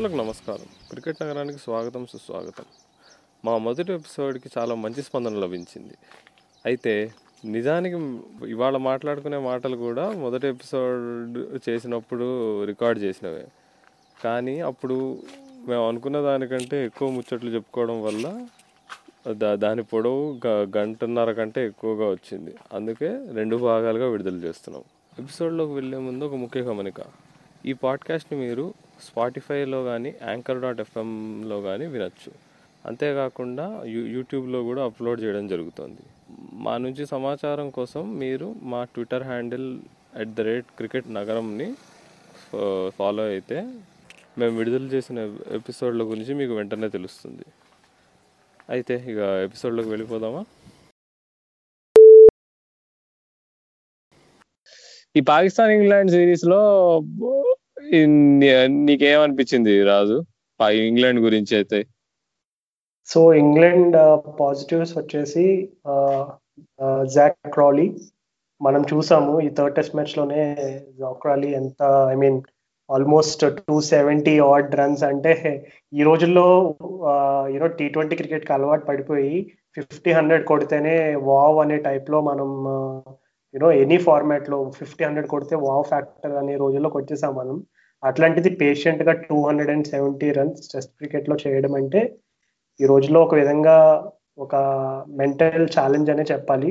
శ్రోతలకు నమస్కారం. క్రికెట్ నగరానికి స్వాగతం సుస్వాగతం. మా మొదటి ఎపిసోడ్కి చాలా మంచి స్పందన లభించింది. అయితే నిజానికి ఇవాళ మాట్లాడుకునే మాటలు కూడా మొదటి ఎపిసోడ్ చేసినప్పుడు రికార్డ్ చేసినవే. కానీ అప్పుడు మేము అనుకున్న దానికంటే ఎక్కువ ముచ్చట్లు చెప్పుకోవడం వల్ల దా దాని పొడవు గ గంటన్నర కంటే ఎక్కువగా వచ్చింది. అందుకే రెండు భాగాలుగా విడుదల చేస్తున్నాం. ఎపిసోడ్లోకి వెళ్ళే ముందు ఒక ముఖ్య గమనిక. ఈ పాడ్కాస్ట్ని మీరు స్పాటిఫైలో కానీ యాంకర్ డాట్ ఎఫ్ఎంలో కానీ వినొచ్చు. అంతేకాకుండా యూ యూట్యూబ్లో కూడా అప్లోడ్ చేయడం జరుగుతుంది. మా నుంచి సమాచారం కోసం మీరు మా twitter handle at the rate cricket నగరంని follow అయితే మేము విడుదల చేసిన ఎపిసోడ్ల గురించి మీకు వెంటనే తెలుస్తుంది. అయితే ఇక ఎపిసోడ్లోకి వెళ్ళిపోదామా? ఈ పాకిస్తాన్ ఇంగ్లాండ్ సిరీస్లో నీకేమనిపించింది రాజు? ఇంగ్లాండ్ గురించి అయితే. సో ఇంగ్లాండ్ పాజిటివ్స్ వచ్చేసి జాక్ క్రాలీ. మనం చూసాము ఈ థర్డ్ టెస్ట్ మ్యాచ్లోనే జాక్ క్రాలీ ఎంత I mean almost two seventy odd runs అంటే ఈ రోజుల్లో యూనో టీ ట్వంటీ క్రికెట్కి అలవాటు పడిపోయి ఫిఫ్టీ హండ్రెడ్ కొడితేనే వావ్ అనే టైప్లో మనం యూనో ఎనీ ఫార్మాట్లో ఫిఫ్టీ హండ్రెడ్ కొడితే వావ్ ఫ్యాక్టర్ అనే రోజుల్లో కొట్టేసాం మనం. అట్లాంటిది పేషెంట్గా two hundred and seventy runs test క్రికెట్లో చేయడం అంటే ఈ రోజులో ఒక విధంగా ఒక మెంటల్ ఛాలెంజ్ అనే చెప్పాలి.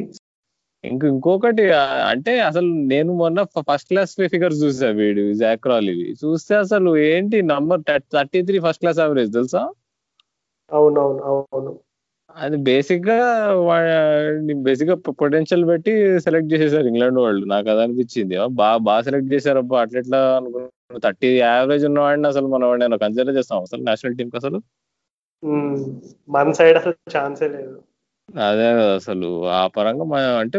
ఇంక ఇంకొకటి అంటే అసలు నేను మొన్న ఫస్ట్ క్లాస్ ఫిగర్స్ చూసా వీడు జాక్రాల్ ఇవి చూస్తే అసలు ఏంటి number thirty three first class average తెలుసా? అవునవును అవును. అది బేసిక్గా బేసిక్గా పొటెన్షియల్ పెట్టి సెలెక్ట్ చేసేసారు ఇంగ్లాండ్ వాళ్ళు. నాకు అది అనిపించింది. బాగా బాగా సెలెక్ట్ చేశారు అబ్బా అట్లెట్లా అనుకున్నాను థర్టీ యావరేజ్ ఉన్నవాడిని అసలు మనం నేను కన్సిడర్ చేస్తాం అసలు నేషనల్ టీమ్ అసలు? మన సైడ్ అసలు ఛాన్సే లేదు. అదే కదా అసలు. ఆ పరంగా మన- అంటే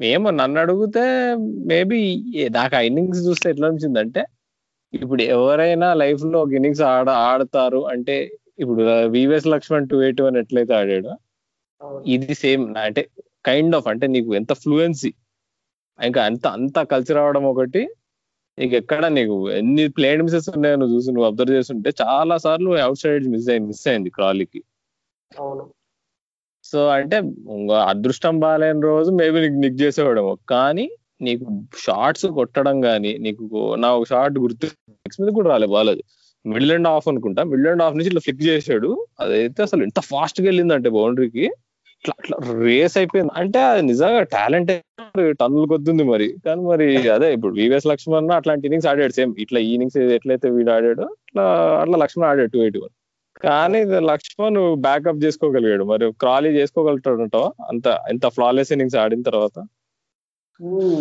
ఏమో నన్ను అడిగితే మేబీ నాకు ఆ ఇన్నింగ్స్ చూస్తే ఎట్లా అనిపించింది అంటే ఇప్పుడు ఎవరైనా లైఫ్లో ఒక ఇన్నింగ్స్ ఆడ ఆడతారు అంటే ఇప్పుడు VVS Laxman two eight one ఎట్లయితే ఆడాడు. ఇది సేమ్ అంటే కైండ్ ఆఫ్ అంటే నీకు ఎంత ఫ్లూయెన్సీ ఇంకా అంత అంత కలిసి రావడం ఒకటి నీకు ఎక్కడ నీకు? ఎన్ని ప్లేన్ మిస్సెస్ ఉన్నాయో నువ్వు చూసి నువ్వు అబ్జర్వ్ చేస్తుంటే చాలా సార్లు అవుట్ సైడ్ మిస్ అయింది మిస్ అయింది క్రాలీకి. అవును. సో అంటే అదృష్టం బాగాలేని రోజు మేబీ నీకు నిక్ చేసేవాడేమో. కానీ నీకు షార్ట్స్ కొట్టడం కానీ నీకు నా ఒక షార్ట్ గుర్తు మీద కూడా రాలే బాలేదు మిడిల్ అండ్ ఆఫ్ అనుకుంటా. మిడిల్ అండ్ ఆఫ్ నుంచి ఇట్లా ఫ్లిక్ చేసాడు. అదైతే అసలు ఎంత ఫాస్ట్గా వెళ్ళిందంటే బౌండరీకి ఇట్లా అట్లా రేస్ అయిపోయింది. అంటే అది నిజంగా టాలెంట్ టన్నులు కొద్దుంది మరి. కానీ మరి అదే ఇప్పుడు వివిఎస్ లక్ష్మణ్ అట్లాంటి ఇన్నింగ్స్ ఆడాడు సేమ్ ఇట్లా ఈ ఇన్నింగ్స్ ఎట్లయితే వీడు ఆడాడు అట్లా అట్లా లక్ష్మణ్ ఆడాడు టూ ఎయిటీ వన్ కానీ లక్ష్మణ్ బ్యాకప్ చేసుకోగలిగాడు. మరి క్రాలీ చేసుకోగలుగుతాడంట. అంత ఎంత ఫ్లాలెస్ ఇన్నింగ్స్ ఆడిన తర్వాత.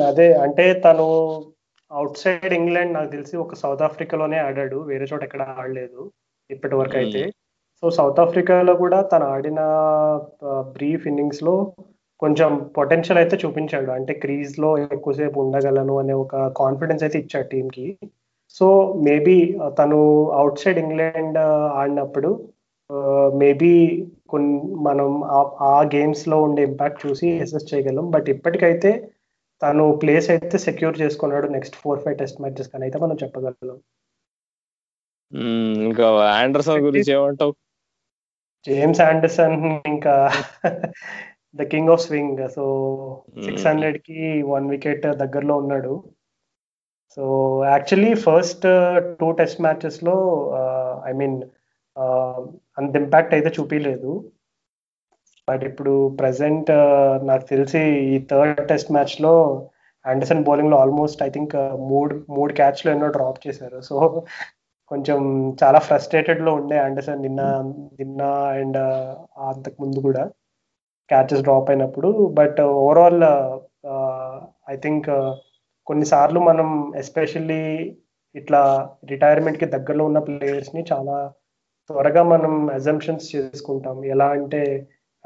అదే. అంటే తను అవుట్ సైడ్ ఇంగ్లాండ్ నాకు తెలిసి ఒక సౌత్ ఆఫ్రికాలోనే ఆడాడు. వేరే చోట ఎక్కడ ఆడలేదు. ఇప్పటి వరకు అయితే సో సౌత్ ఆఫ్రికాలో కూడా తను ఆడిన బ్రీఫ్ ఇన్నింగ్స్లో కొంచెం పొటెన్షియల్ అయితే చూపించాడు. అంటే క్రీజ్లో ఎక్కువసేపు ఉండగలను అనే ఒక కాన్ఫిడెన్స్ అయితే ఇచ్చాడు టీమ్కి సో మేబీ తను అవుట్ సైడ్ ఇంగ్లాండ్ ఆడినప్పుడు మేబీ కొన్ని మనం ఆ- గేమ్స్లో ఉండే ఇంపాక్ట్ చూసి అసెస్ చేయగలం. బట్ ఇప్పటికైతే తను ప్లేస్ అయితే సెక్యూర్ చేసుకున్నాడు next four five test matches కానీ అయితే మనం చెప్పగలం. ఇంకా ఆండర్సన్ గురించి ఏమంటావు? జేమ్స్ ఆండర్సన్ ఇంకా the king of swing so six హండ్రెడ్కి వన్ వికెట్ దగ్గరలో ఉన్నాడు. So actually first two test మ్యాచెస్లో I mean అంత ఇంపాక్ట్ అయితే చూపించలేదు బట్ ఇప్పుడు ప్రజెంట్ నాకు తెలిసి ఈ థర్డ్ టెస్ట్ మ్యాచ్లో ఆండర్సన్ బౌలింగ్లో ఆల్మోస్ట్ ఐ థింక్ మూడు మూడు క్యాచ్లో ఎన్నో డ్రాప్ చేశారు. సో కొంచెం చాలా ఫ్రస్ట్రేటెడ్లో ఉండే ఆండర్సన్ నిన్న నిన్న అండ్ అంతకు ముందు కూడా క్యాచెస్ డ్రాప్ అయినప్పుడు. బట్ ఓవరాల్ ఐ థింక్ కొన్నిసార్లు మనం ఎస్పెషల్లీ ఇట్లా రిటైర్మెంట్కి దగ్గరలో ఉన్న ప్లేయర్స్ని చాలా త్వరగా మనం అజంప్షన్స్ చేసుకుంటాం. ఎలా అంటే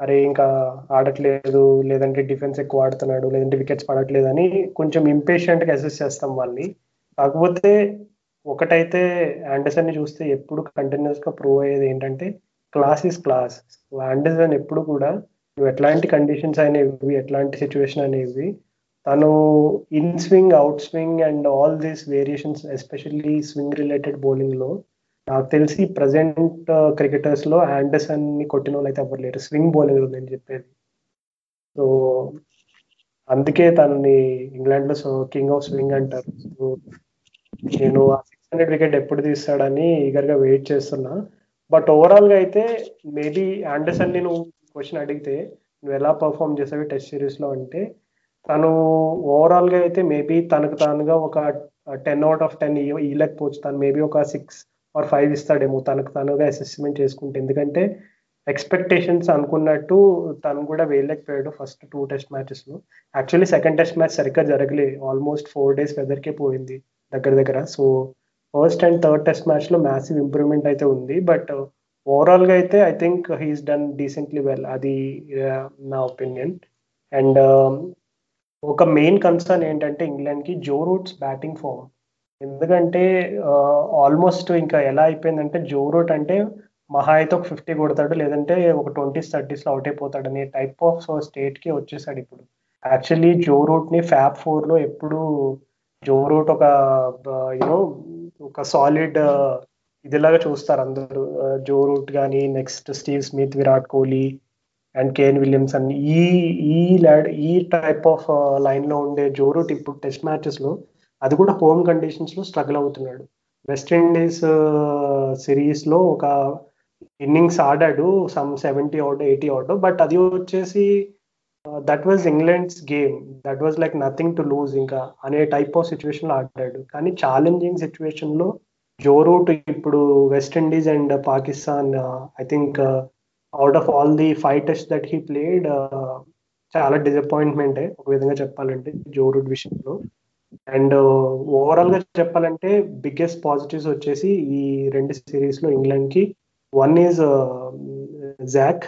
అరే ఇంకా ఆడట్లేదు లేదంటే డిఫెన్స్ ఎక్కువ ఆడుతున్నాడు లేదంటే వికెట్స్ పడట్లేదు అని కొంచెం ఇంపేషెంట్గా అసెస్ చేస్తాం వాళ్ళని. కాకపోతే ఒకటైతే ఆండర్సన్ని చూస్తే ఎప్పుడు కంటిన్యూస్గా ప్రూవ్ అయ్యేది ఏంటంటే క్లాస్ ఇస్ క్లాస్ ఆండర్సన్ ఎప్పుడు కూడా నువ్వు ఎట్లాంటి కండిషన్స్ అనేవి ఎట్లాంటి సిచ్యువేషన్ అనేవి తను in swing out swing and all these variations especially swing related బౌలింగ్లో నాకు తెలిసి ప్రజెంట్ క్రికెటర్స్ uh, లో ఆండర్సన్ని కొట్టిన వాళ్ళు అయితే ఎవరు లేరు. స్వింగ్ బౌలింగ్ నేను చెప్పేది. సో అందుకే తనని ఇంగ్లాండ్లో కింగ్ ఆఫ్ స్వింగ్ అంటారు. నేను ఆ సిక్స్ హండ్రెడ్ వికెట్ ఎప్పుడు తీస్తాడని ఈగర్గా వెయిట్ చేస్తున్నా. బట్ ఓవరాల్గా అయితే మేబీ ఆండర్సన్ని నువ్వు క్వశ్చన్ అడిగితే నువ్వు ఎలా పర్ఫామ్ చేసావు టెస్ట్ సిరీస్లో అంటే తను ఓవరాల్గా అయితే మేబీ తనకు తానుగా ఒక టెన్ అవుట్ ఆఫ్ టెన్ ఇవ్వలేకపోవచ్చు తను మేబీ ఒక సిక్స్ ఆర్ ఫైవ్ ఇస్తాడేమో తనకు తనుగా అసెస్మెంట్ చేసుకుంటే. ఎందుకంటే ఎక్స్పెక్టేషన్స్ అనుకున్నట్టు తను కూడా వేయలేకపోయాడు ఫస్ట్ టూ టెస్ట్ మ్యాచెస్లో. యాక్చువల్లీ సెకండ్ టెస్ట్ మ్యాచ్ సరిగ్గా జరగలే. ఆల్మోస్ట్ ఫోర్ డేస్ వెదర్కే పోయింది. దగ్గర దగ్గర. So first and third test మ్యాచ్లో మ్యాసివ్ ఇంప్రూవ్మెంట్ అయితే ఉంది. బట్ ఓవరాల్గా అయితే I think he's done decently well అది uh, నా ఒపీనియన్ అండ్ um, ఒక మెయిన్ కన్సర్న్ ఏంటంటే ఇంగ్లాండ్కి జో రూట్స్ బ్యాటింగ్ ఫామ్ ఎందుకంటే uh, ఆల్మోస్ట్ ఇంకా ఎలా అయిపోయిందంటే జో రూట్ అంటే మహా అయితే ఒక ఫిఫ్టీ కొడతాడు. లేదంటే ఒక ట్వంటీస్ థర్టీస్లో అవుట్ అయిపోతాడు అనే టైప్ ఆఫ్ స్టేట్కి వచ్చేసాడు ఇప్పుడు. యాక్చువల్లీ జో రూట్ని ఫ్యాప్ ఫోర్లో ఎప్పుడు జో రూట్ ఒక యూనో ఒక సాలిడ్ ఇదిలాగా చూస్తారు అందరూ. జో రూట్ కానీ next Steve Smith Virat Kohli and Kane Williams Williamson ఈ ఈ ల్యాడ్ ఈ టైప్ ఆఫ్ లైన్లో ఉండే జో రూట్ ఇప్పుడు టెస్ట్ మ్యాచెస్లో అది కూడా హోమ్ కండిషన్స్లో స్ట్రగుల్ అవుతున్నాడు. వెస్టిండీస్ సిరీస్లో ఒక ఇన్నింగ్స్ ఆడాడు some seventy out eighty out but అది వచ్చేసి that was England's game that was like nothing to lose ఇంకా అనే టైప్ ఆఫ్ సిచ్యువేషన్లో ఆడాడు. కానీ ఛాలెంజింగ్ సిచ్యువేషన్లో జో రూట్ ఇప్పుడు West Indies and Pakistan I think out of all the five test that he played చాలా డిసప్పాయింట్మెంటే ఒక విధంగా చెప్పాలంటే జో రూట్ విషయంలో. అండ్ ఓవరాల్గా చెప్పాలంటే బిగ్గెస్ట్ పాజిటివ్స్ వచ్చేసి ఈ రెండు సిరీస్లో ఇంగ్లాండ్కి. One is Jack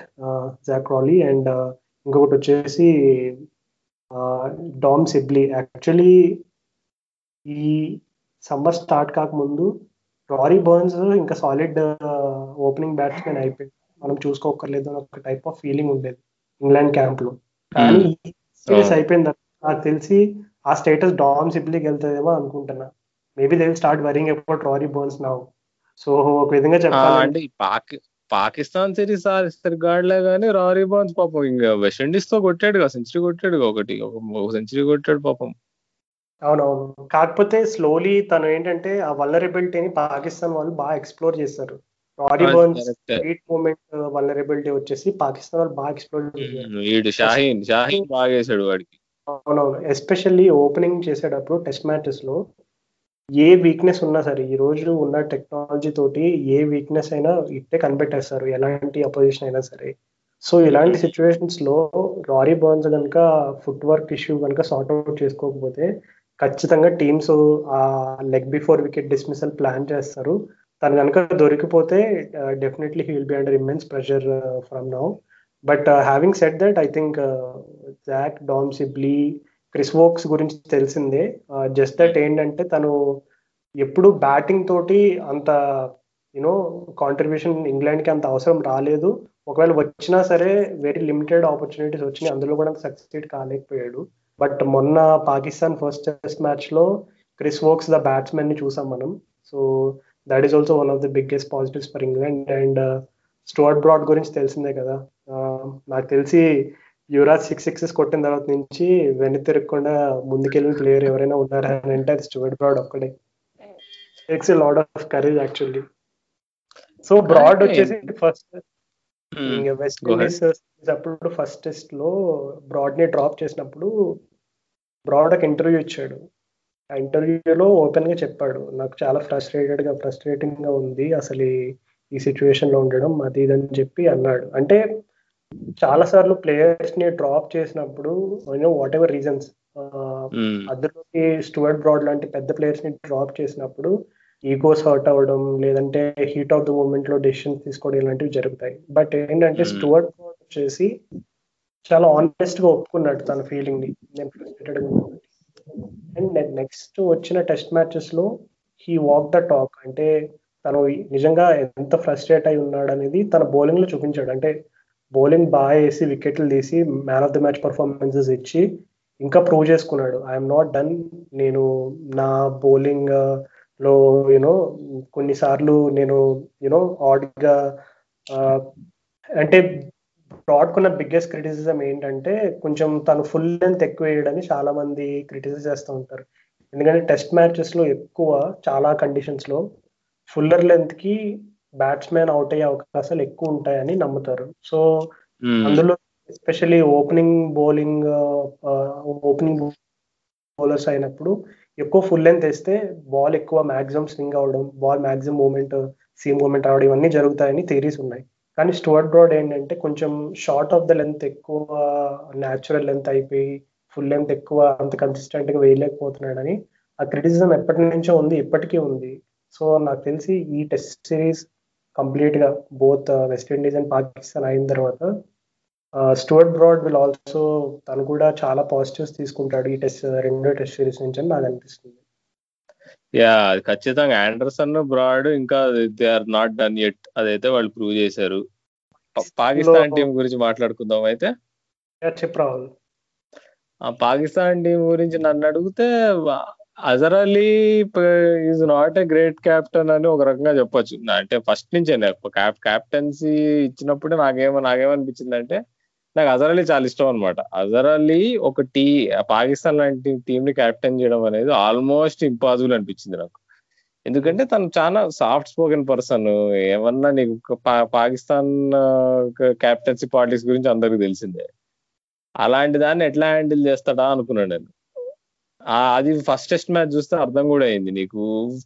Jack Crawley and ఇంకొకటి వచ్చేసి డామ్ సిబ్లీ యాక్చువల్లీ ఈ సమ్మర్ స్టార్ట్ కాకముందు రారీ బర్న్స్ ఇంకా సాలిడ్ ఓపెనింగ్ బ్యాట్స్మెన్ అయిపోయింది మనం చూసుకోకర్లేదు అని ఒక టైప్ ఆఫ్ ఫీలింగ్ ఉండేది ఇంగ్లాండ్ క్యాంప్లో. కానీ సిరీస్ అయిపోయిన తర్వాత నాకు తెలిసి ఆ స్టేటస్ డామ్ సిబ్లీకి వెళ్తుందేమో అనుకుంటున్నా. Maybe they start worrying about Rory Burns now so ఒక విధంగా పాకి పాకిస్తాన్ సిరీస్ సరిగాడలే కానీ రారీ బాన్స్ పాపం ఇంకా వెస్టిండీస్తో కొట్టాడు సెంచరీ కొట్టాడు ఒకటి ఒక సెంచరీ కొట్టాడు పాపం. అవునవును. కాకపోతే స్లోలీ తను ఏంటంటే ఆ వల్లరబిలిటీని పాకిస్తాన్ వాళ్ళు బాగా ఎక్స్ప్లోర్ చేస్తారు రారీ బర్న్స్ మూమెంట్ వల్లరబిలిటీ వచ్చేసి పాకిస్తాన్ వాళ్ళు బాగా ఎక్స్ప్లోర్ చేశారు. వీడు షాహీన్ షాహీన్ బాగా వేసాడు వాడికి. అవునవును. ఎస్పెషల్లీ ఓపెనింగ్ చేసేటప్పుడు టెస్ట్ మ్యాచెస్లో ఏ వీక్నెస్ ఉన్నా సరే ఈ రోజు ఉన్న టెక్నాలజీ తోటి ఏ వీక్నెస్ అయినా ఇట్టే కనిపెట్టేస్తారు ఎలాంటి అపోజిషన్ అయినా సరే. సో ఇలాంటి సిచ్యువేషన్స్లో రారీ బర్న్స్ కనుక ఫుట్ వర్క్ ఇష్యూ కనుక సార్ట్ అవుట్ చేసుకోకపోతే ఖచ్చితంగా టీమ్స్ ఆ leg before wicket dismissal plan చేస్తారు. తను కనుక దొరికిపోతే definitely he will be under immense pressure from now but having set that I think Jack Dom Sibley Chris Woakes గురించి తెలిసిందే. Just that ఏంటంటే తను ఎప్పుడు బ్యాటింగ్ తోటి అంత యూనో కాంట్రిబ్యూషన్ ఇంగ్లాండ్కి అంత అవసరం రాలేదు. ఒకవేళ వచ్చినా సరే వెరీ లిమిటెడ్ ఆపర్చునిటీస్ వచ్చినాయి. అందులో కూడా సక్సెడ్ కాలేకపోయాడు. బట్ మొన్న పాకిస్తాన్ ఫస్ట్ టెస్ట్ మ్యాచ్లో క్రిస్ వోక్స్ ద బ్యాట్స్మెన్ని చూసాం మనం. So that is also one of the biggest positives for England and Stuart Broad గురించి తెలిసిందే కదా. నాకు తెలిసి యువరాజ్ సిక్స్ సిక్సెస్ కొట్టిన తర్వాత నుంచి వెన్ను తిరగకుండా ముందుకెళ్ళిన ప్లేయర్ ఎవరైనా ఉన్నారా అని అంటే అది స్టువర్ట్ బ్రాడ్ ఒక్కడే. Takes lot of courage actually so Broad వచ్చేసి ఫస్ట్ వెస్ట్ ఇండీస్ అప్పుడు ఫస్ట్ టెస్ట్లో బ్రాడ్ని డ్రాప్ చేసినప్పుడు బ్రాడ్ ఒక ఇంటర్వ్యూ ఇచ్చాడు. ఆ ఇంటర్వ్యూలో ఓపెన్గా చెప్పాడు. నాకు చాలా ఫ్రస్ట్రేటెడ్గా ఫ్రస్ట్రేటింగ్గా ఉంది. అసలు ఈ సిచ్యువేషన్లో ఉండడం అది ఇదని చెప్పి అన్నాడు. అంటే చాలా సార్లు ప్లేయర్స్ని డ్రాప్ చేసినప్పుడు you know what ever reasons అందులోకి స్టువర్ట్ బ్రాడ్ లాంటి పెద్ద ప్లేయర్స్ని డ్రాప్ చేసినప్పుడు ఈగోస్ హర్ట్ అవ్వడం లేదంటే హీట్ ఆఫ్ ద మూమెంట్లో డెసిషన్స్ తీసుకోవడం ఇలాంటివి జరుగుతాయి. బట్ ఏంటంటే స్టువర్ట్ బ్రాడ్ వచ్చేసి చాలా ఆనెస్ట్గా ఒప్పుకున్నాడు తన ఫీలింగ్ని. నేను ఫ్రస్ట్రేటెడ్ అండ్ నెక్స్ట్ వచ్చిన టెస్ట్ మ్యాచెస్లో హీ వాక్ ద టాక్ అంటే తను నిజంగా ఎంత ఫ్రస్ట్రేట్ అయి ఉన్నాడు అనేది తన బౌలింగ్లో చూపించాడు. అంటే బౌలింగ్ బాగా వేసి వికెట్లు తీసి man of the match performances ఇచ్చి ఇంకా ప్రూవ్ చేసుకున్నాడు. ఐఎమ్ నాట్ డన్ నేను నా బౌలింగ్ uh, లో యూనో కొన్నిసార్లు నేను యూనో ఆడ్గా uh, అంటే బ్రాడ్కున్న బిగ్గెస్ట్ క్రిటిసిజం ఏంటంటే కొంచెం తను ఫుల్ లెంత్ ఎక్కువ వేయడని చాలా మంది క్రిటిసైజ్ చేస్తూ ఉంటారు. ఎందుకంటే టెస్ట్ మ్యాచెస్లో ఎక్కువ చాలా కండిషన్స్లో ఫుల్లర్ లెంత్కి బ్యాట్స్మెన్ అవుట్ అయ్యే అవకాశాలు ఎక్కువ ఉంటాయని నమ్ముతారు. సో అందులో especially opening bowling opening bowlers అయినప్పుడు ఎక్కువ ఫుల్ లెంత్ వేస్తే బాల్ ఎక్కువ మాక్సిమం స్వింగ్ అవడం ball maximum moment seam moment అవడం ఇవన్నీ జరుగుతాయని థీరీస్ ఉన్నాయి. కానీ స్టువర్ట్ బ్రాడ్ ఏంటంటే కొంచెం షార్ట్ ఆఫ్ ద లెంత్ ఎక్కువ న్యాచురల్ లెంత్ అయిపోయి ఫుల్ లెంత్ ఎక్కువ అంత కన్సిస్టెంట్గా వేయలేకపోతున్నాడని ఆ క్రిటిసిజం ఎప్పటి నుంచో ఉంది ఇప్పటికీ ఉంది. సో నాకు తెలిసి ఈ టెస్ట్ సిరీస్ కంప్లీట్గా both West Indies and Pakistan అయిన తర్వాత స్టూవర్ట్ బ్రాడ్ విల్ ఆల్సో తను కూడా చాలా పాజిటివ్స్ తీసుకుంటాడు ఈ టెస్ట్ రెండో టెస్ట్ సిరీస్ నుంచి అని నాకు అనిపిస్తుంది. యా ఖచ్చితంగా. ఆండర్సన్ బ్రాడ్ ఇంకా they are not done at అదైతే వాళ్ళు ప్రూవ్ చేశారు. పాకిస్తాన్ టీం గురించి మాట్లాడుకుందాం అయితే. చెప్పు రాహుల్. ఆ పాకిస్తాన్ టీం గురించి నన్ను అడిగితే Azhar Ali is not a great captain అని ఒక రకంగా చెప్పొచ్చు. అంటే ఫస్ట్ నుంచే క్యాప్టెన్సీ ఇచ్చినప్పుడే నాకేమో నాకేమనిపించింది అంటే నాకు అజర్ అలీ చాలా ఇష్టం అనమాట అజర్ అలీ ఒక టీ పాకిస్తాన్ లాంటి టీం ని క్యాప్టెన్ చేయడం అనేది ఆల్మోస్ట్ ఇంపాసిబుల్ అనిపించింది నాకు. ఎందుకంటే తను చాలా సాఫ్ట్ స్పోకెన్ పర్సన్ ఏమన్నా నీకు పాకిస్తాన్ క్యాప్టెన్సీ పాలిటిక్స్ గురించి అందరికి తెలిసిందే. అలాంటి దాన్ని ఎట్లా హ్యాండిల్ చేస్తాడా అనుకున్నాను నేను. అది ఫస్ట్ టెస్ట్ మ్యాచ్ చూస్తే అర్థం కూడా అయింది. నీకు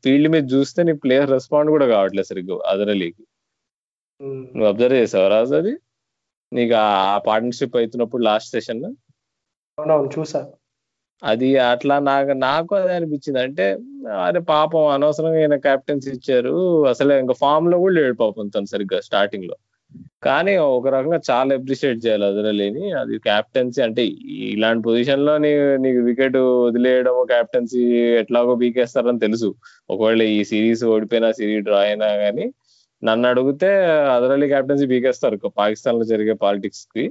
ఫీల్డ్ మీద చూస్తే నీ ప్లేయర్ రెస్పాండ్ కూడా కావట్లేదు సరిగ్గా అదర్ అలీకి నువ్వు అబ్జర్వ్ చేసావు రాజు అది? నీకు ఆ పార్ట్నర్షిప్ అవుతున్నప్పుడు లాస్ట్ సెషన్ అవునవును చూసా. అది అట్లా నాకు నాకు అదే అనిపించింది. అంటే అరే పాపం అనవసరంగా ఈయన క్యాప్టెన్సీ ఇచ్చారు. అసలు ఇంకా ఫామ్లో కూడా లేడు పాపం తను సరిగ్గా స్టార్టింగ్లో. కానీ ఒక రకంగా చాలా అప్రిషియేట్ చేయాలి అదరలేని. అది క్యాప్టెన్సీ అంటే ఇలాంటి పొజిషన్లో నీకు వికెట్ వదిలేయడం క్యాప్టెన్సీ ఎట్లాగో పీకేస్తారని తెలుసు. ఒకవేళ ఈ సిరీస్ ఓడిపోయినా సిరీస్ డ్రా అయినా కానీ నన్ను అడిగితే అదరలీ క్యాప్టెన్సీ పీకేస్తారు. పాకిస్తాన్లో జరిగే పాలిటిక్స్కి.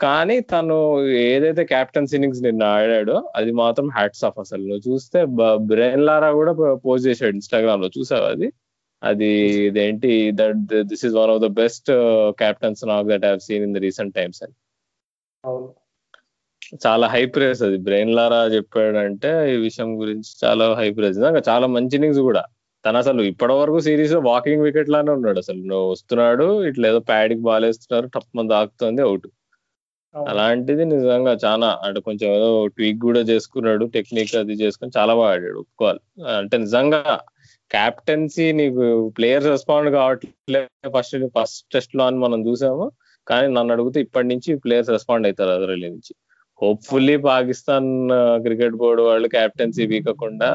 కానీ తను ఏదైతే క్యాప్టెన్స్ ఇన్నింగ్స్ నిన్న ఆడాడో అది మాత్రం హ్యాట్స్ ఆఫ్ అసలు. నువ్వు చూస్తే బ్రెయిన్ లారా కూడా పోస్ట్ చేశాడు ఇన్స్టాగ్రామ్లో. చూసావు అది? అది ఇదేంటి? That this is one of the best captains knock that have seen in the recent times అని చాలా హై ప్రేస్ అది. బ్రెయిన్ లారా చెప్పాడంటే ఈ విషయం గురించి చాలా హై ప్రేస్ చాలా మంచి ఇన్నింగ్స్ కూడా. తను అసలు ఇప్పటి వరకు సిరీస్లో వాకింగ్ వికెట్ లానే ఉన్నాడు అసలు. నువ్వు వస్తున్నాడు ఇట్లా ఏదో ప్యాడ్కి బాల్ వేస్తున్నారు టప్ మంది ఆగుతుంది అవుట్ అలాంటిది నిజంగా చాలా అంటే కొంచెం ఏదో ట్వీక్ కూడా చేసుకున్నాడు టెక్నిక్ అది చేసుకుని చాలా బాగా ఆడాడు ఒప్పుకోవాలి. అంటే నిజంగా క్యాప్టెన్సీ నీకు ప్లేయర్స్ రెస్పాండ్ కావట్లేదు ఫస్ట్ ఫస్ట్ టెస్ట్లో అని మనం చూసాము. కానీ నన్ను అడిగితే ఇప్పటి నుంచి ప్లేయర్స్ రెస్పాండ్ అవుతారు అదరలీ నుంచి. హోప్ఫుల్లీ పాకిస్తాన్ క్రికెట్ బోర్డు వాళ్ళు క్యాప్టెన్సీ వీకకుండా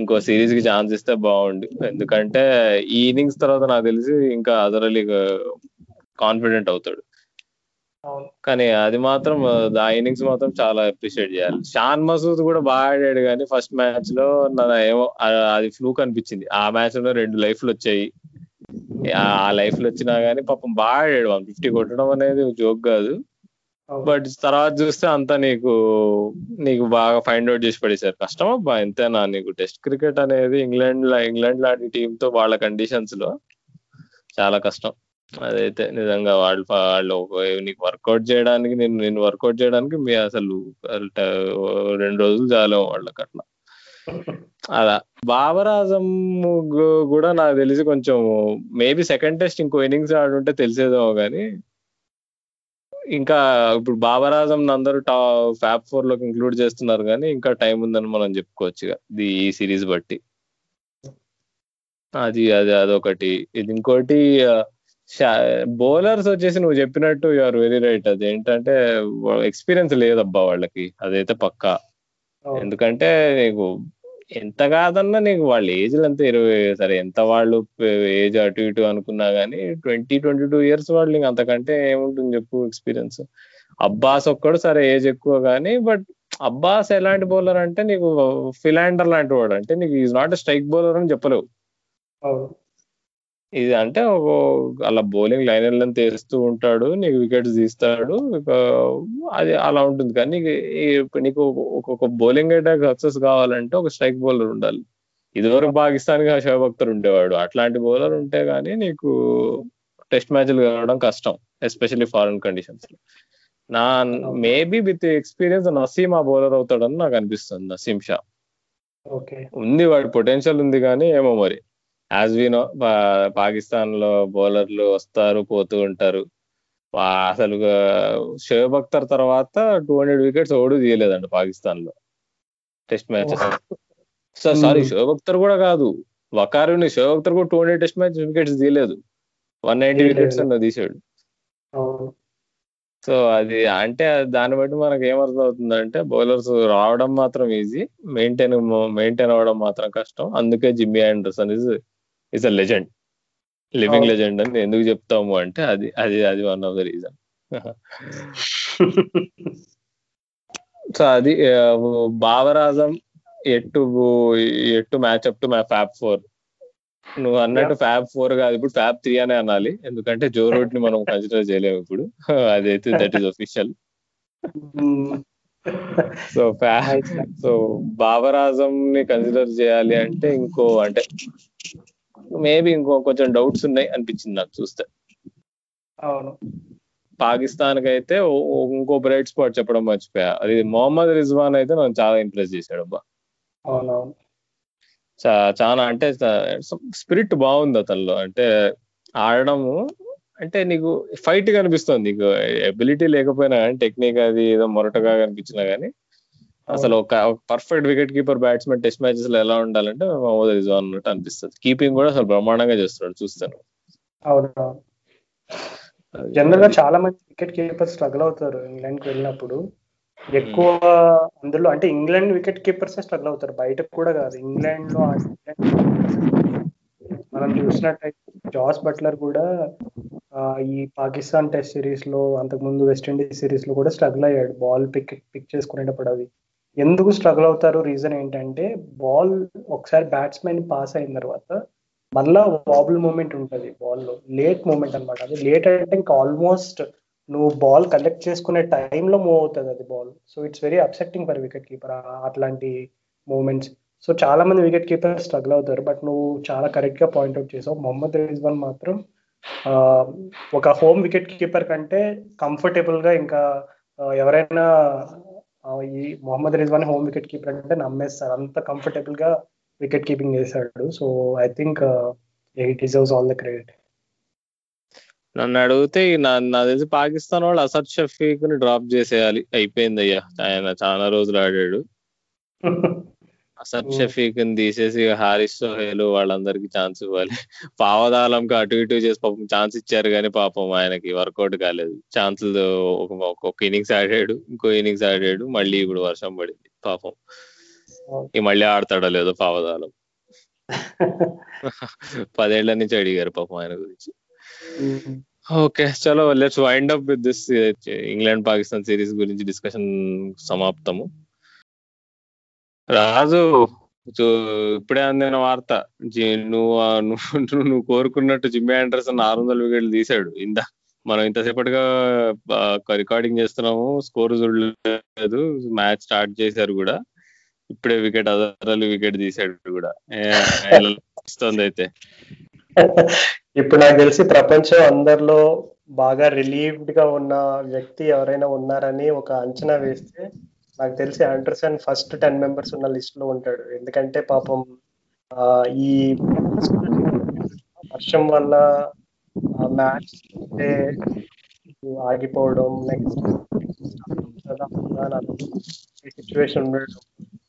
ఇంకో సిరీస్కి ఛాన్స్ ఇస్తే బాగుండు. ఎందుకంటే ఈ ఇన్నింగ్స్ తర్వాత నాకు తెలిసి ఇంకా అదరలీ కాన్ఫిడెంట్ అవుతాడు. కానీ అది మాత్రం ఆ ఇన్నింగ్స్ మాత్రం చాలా అప్రిషియేట్ చేయాలి. షాన్ మసూద్ కూడా బాగా ఆడాడు కానీ ఫస్ట్ మ్యాచ్లో ఏమో అది ఫ్లూక్ అనిపించింది. ఆ మ్యాచ్లో రెండు లైఫ్లు వచ్చాయి. ఆ లైఫ్లు వచ్చినా గానీ పాపం బాగా ఆడాడు. వన్ ఫిఫ్టీ కొట్టడం అనేది జోక్ కాదు. బట్ తర్వాత చూస్తే అంతా నీకు నీకు బాగా ఫైండ్ అవుట్ చేసి పడేసారు కష్టం అబ్బా ఎంతైనా నీకు. టెస్ట్ క్రికెట్ అనేది ఇంగ్లాండ్ ఇంగ్లాండ్ లాంటి టీమ్తో వాళ్ళ కండిషన్స్లో చాలా కష్టం. అదైతే నిజంగా వాళ్ళు వాళ్ళు నీకు వర్కౌట్ చేయడానికి నేను నేను వర్కౌట్ చేయడానికి మీ అసలు రెండు రోజులు చాలు వాళ్ళకి అట్లా అలా. బాబరాజం కూడా నాకు తెలిసి కొంచెం మేబీ సెకండ్ టెస్ట్ ఇంకో ఇన్నింగ్స్ ఆడుంటే తెలిసేదేమో కానీ ఇంకా ఇప్పుడు బాబరాజం అందరూ టా ఫ్యాప్ ఫోర్లోకి ఇంక్లూడ్ చేస్తున్నారు కానీ ఇంకా టైం ఉందని మనం చెప్పుకోవచ్చు ఇది ఈ సిరీస్ బట్టి. అది అది అదొకటి. ఇది ఇంకోటి బౌలర్స్ వచ్చేసి నువ్వు చెప్పినట్టు యూఆర్ వెరీ రైట్ అది ఏంటంటే ఎక్స్పీరియన్స్ లేదబ్బా వాళ్ళకి. అదైతే పక్కా. ఎందుకంటే నీకు ఎంత కాదన్నా నీకు వాళ్ళ ఏజ్ అంతా ఇరవై సరే ఎంత వాళ్ళు ఏజ్ అటు ఇటు అనుకున్నా గానీ ట్వంటీ ట్వంటీ టూ ఇయర్స్ వాళ్ళు ఇంక అంతకంటే ఏముంటుంది చెప్పు ఎక్స్పీరియన్స్ అబ్బాస్ ఒక్కడు సరే ఏజ్ ఎక్కువ కానీ బట్ అబ్బాస్ ఎలాంటి బౌలర్ అంటే నీకు ఫిలాండర్ లాంటి వాడు. అంటే నీకు ఈజ్ నాట్ స్ట్రైక్ బౌలర్ అని చెప్పలేవు. ఇది అంటే అలా బౌలింగ్ లైన్ లెంత్ వేస్తూ ఉంటాడు నీకు వికెట్స్ తీస్తాడు అది అలా ఉంటుంది. కానీ నీకు ఒక్కొక్క బౌలింగ్ అటాక్ సక్సెస్ కావాలంటే ఒక స్ట్రైక్ బౌలర్ ఉండాలి. ఇదివరకు పాకిస్తాన్గా అఖ్తర్ ఉండేవాడు. అట్లాంటి బౌలర్ ఉంటే గానీ నీకు టెస్ట్ మ్యాచ్లు గెలవడం కష్టం ఎస్పెషల్లీ ఫారెన్ కండిషన్స్లో నా మేబీ విత్ ఎక్స్పీరియన్స్ నసీమ్ ఆ బౌలర్ అవుతాడని నాకు అనిపిస్తుంది నసీం షా. ఉంది వాడి పొటెన్షియల్ ఉంది కానీ ఏమో మరి. యాజ్ వి నో పాకిస్తాన్లో బౌలర్లు వస్తారు పోతూ ఉంటారు. అసలు షోయబ్ అఖ్తర్ తర్వాత టూ హండ్రెడ్ వికెట్స్ ఓడు తీయలేదండి పాకిస్తాన్లో test matches so sorry. Shoaib Akhtar కూడా కాదు. వకారుని షోయబ్ అఖ్తర్ కూడా two hundred test match wickets తీయలేదు. One ninety. వికెట్స్ తీసాడు సో అది అంటే దాన్ని బట్టి మనకి ఏమర్థం అవుతుందంటే బౌలర్స్ రావడం మాత్రం ఈజీ మెయింటైన్ మెయింటైన్ అవ్వడం మాత్రం కష్టం. అందుకే Jimmy Anderson is is a legend living. Legend అని ఎందుకు చెప్తాము అంటే అది అది అది one of the reason so అది భావరాజం ఎట్టు ఎట్టు match up to my fab four నువ్వు అన్నట్టు ఫ్యాబ్ ఫోర్ కాదు ఇప్పుడు ఫ్యాబ్ త్రీ అనే అనాలి. ఎందుకంటే జో రూట్ని మనం కన్సిడర్ చేయలేము ఇప్పుడు. అదైతే that is official so so Babar Azam ని కన్సిడర్ చేయాలి అంటే ఇంకో అంటే మేబీ ఇంకో కొంచెం డౌట్స్ ఉన్నాయి అనిపించింది నాకు చూస్తే. అవును. పాకిస్తాన్కి అయితే ఇంకో బ్రైట్ స్పాట్ చెప్పడం మర్చిపోయా. అది మొహమ్మద్ రిజ్వాన్ అయితే నన్ను చాలా ఇంప్రెస్ చేశాడు అబ్బా. అవునవును. చా- చాలా అంటే స్పిరిట్ బాగుంది అతనిలో. అంటే ఆడడము అంటే నీకు ఫైట్ కనిపిస్తుంది. నీకు ఎబిలిటీ లేకపోయినా కానీ టెక్నిక్ అది ఏదో మొరటగా కనిపించినా కానీ. అసలు ఒక perfect wicket keeper batsmen test మ్యాచెస్లో ఎలా ఉండాలంటే మహమ్మద్ రిజ్వాన్ అన్నట్టు అనిపిస్తుంది. కీపింగ్ కూడా అసలు బ్రహ్మాండంగా చేస్తున్నాడు చూస్తాను జనరల్గా చాలా మంది వికెట్ కీపర్స్ స్ట్రగుల్ అవుతారు ఇంగ్లాండ్కి వెళ్ళినప్పుడు. ఎక్కువ అందులో అంటే ఇంగ్లాండ్ వికెట్ కీపర్స్ స్ట్రగుల్ అవుతారు. బయటకు కూడా కాదు. ఇంగ్లాండ్లో మనం చూసినట్టయితే జాస్ బట్లర్ కూడా ఈ పాకిస్తాన్ టెస్ట్ సిరీస్లో అంతకుముందు వెస్టిండీస్ సిరీస్లో కూడా స్ట్రగుల్ అయ్యాడు. బాల్ పిక్ పిక్ చేసుకునేటప్పుడు అవి. ఎందుకు స్ట్రగుల్ అవుతారు? రీజన్ ఏంటంటే బాల్ ఒకసారి బ్యాట్స్మెన్ పాస్ అయిన తర్వాత మళ్ళా వాబుల్ మూమెంట్ ఉంటుంది బాల్లో లేట్ మూమెంట్ అన్నమాట. అది లేట్ అంటే ఇంకా ఆల్మోస్ట్ నువ్వు బాల్ కలెక్ట్ చేసుకునే టైంలో మూవ్ అవుతుంది అది ball so it's very upsetting for wicket keeper అట్లాంటి మూమెంట్స్ సో చాలా మంది వికెట్ కీపర్ స్ట్రగుల్ అవుతారు. బట్ నువ్వు చాలా కరెక్ట్గా పాయింట్అవుట్ చేసావు. మొహమ్మద్ రిజ్వాన్ మాత్రం ఒక హోమ్ వికెట్ కీపర్ కంటే కంఫర్టబుల్గా ఇంకా ఎవరైనా ఈ Mohammad Rizwan home wicket keeper అంటే నమ్మేస్తారు. అంత కంఫర్టబుల్గా వికెట్ కీపింగ్ చేశాడు. So I think he deserves all the credit నన్ను అడిగితే నా తెలిసి పాకిస్తాన్ వాళ్ళు అసద్ షఫీక్ని డ్రాప్ చేసేయాలి. అయిపోయింది అయ్యా. ఆయన చాలా రోజులు ఆడాడు. Hmm. షఫీక్ని తీసేసి హారిస్ సోహేల్ వాళ్ళందరికి ఛాన్స్ ఇవ్వాలి. పావదాలంకి అటు ఇటు చేసి పాపం ఛాన్స్ ఇచ్చారు కానీ పాపం ఆయనకి వర్కౌట్ కాలేదు. ఛాన్సులు ఒక ఒక ఇన్నింగ్స్ ఆడాడు ఇంకో ఇన్నింగ్స్ ఆడాడు మళ్ళీ ఇప్పుడు వర్షం పడింది. పాపం. ఈ మళ్ళీ ఆడతాడో లేదో పావదాలం పదేళ్ళ నుంచి అడిగారు పాపం ఆయన గురించి. ఓకే చలో let's wind up with this England Pakistan series గురించి డిస్కషన్ సమాప్తము. రాజు ఇప్పుడే అందిన వార్త. నువ్వు నువ్వు నువ్వు- కోరుకున్నట్టు జిమ్మి ఆండర్సన్ ఆరు వందల వికెట్లు తీశాడు. ఇందా మనం ఇంతసేపటిగా రికార్డింగ్ చేస్తున్నాము. స్కోర్ చూడలేదు. మ్యాచ్ స్టార్ట్ చేశారు కూడా. ఇప్పుడే వికెట్ అదరలు వికెట్ తీశాడు కూడా. అయితే. ఇప్పుడు నాకు తెలిసి ప్రపంచం అందరిలో బాగా రిలీవ్డ్గా ఉన్న వ్యక్తి ఎవరైనా ఉన్నారని ఒక అంచనా వేస్తే నాకు తెలిసి ఆండర్సన్ ఫస్ట్ టెన్ మెంబర్స్ ఉన్న లిస్ట్లో ఉంటాడు. ఎందుకంటే పాపం ఈ వర్షం వల్ల మ్యాచ్ ఆగిపోవడం నెక్స్ట్ సిచ్యువేషన్ ఉండడం.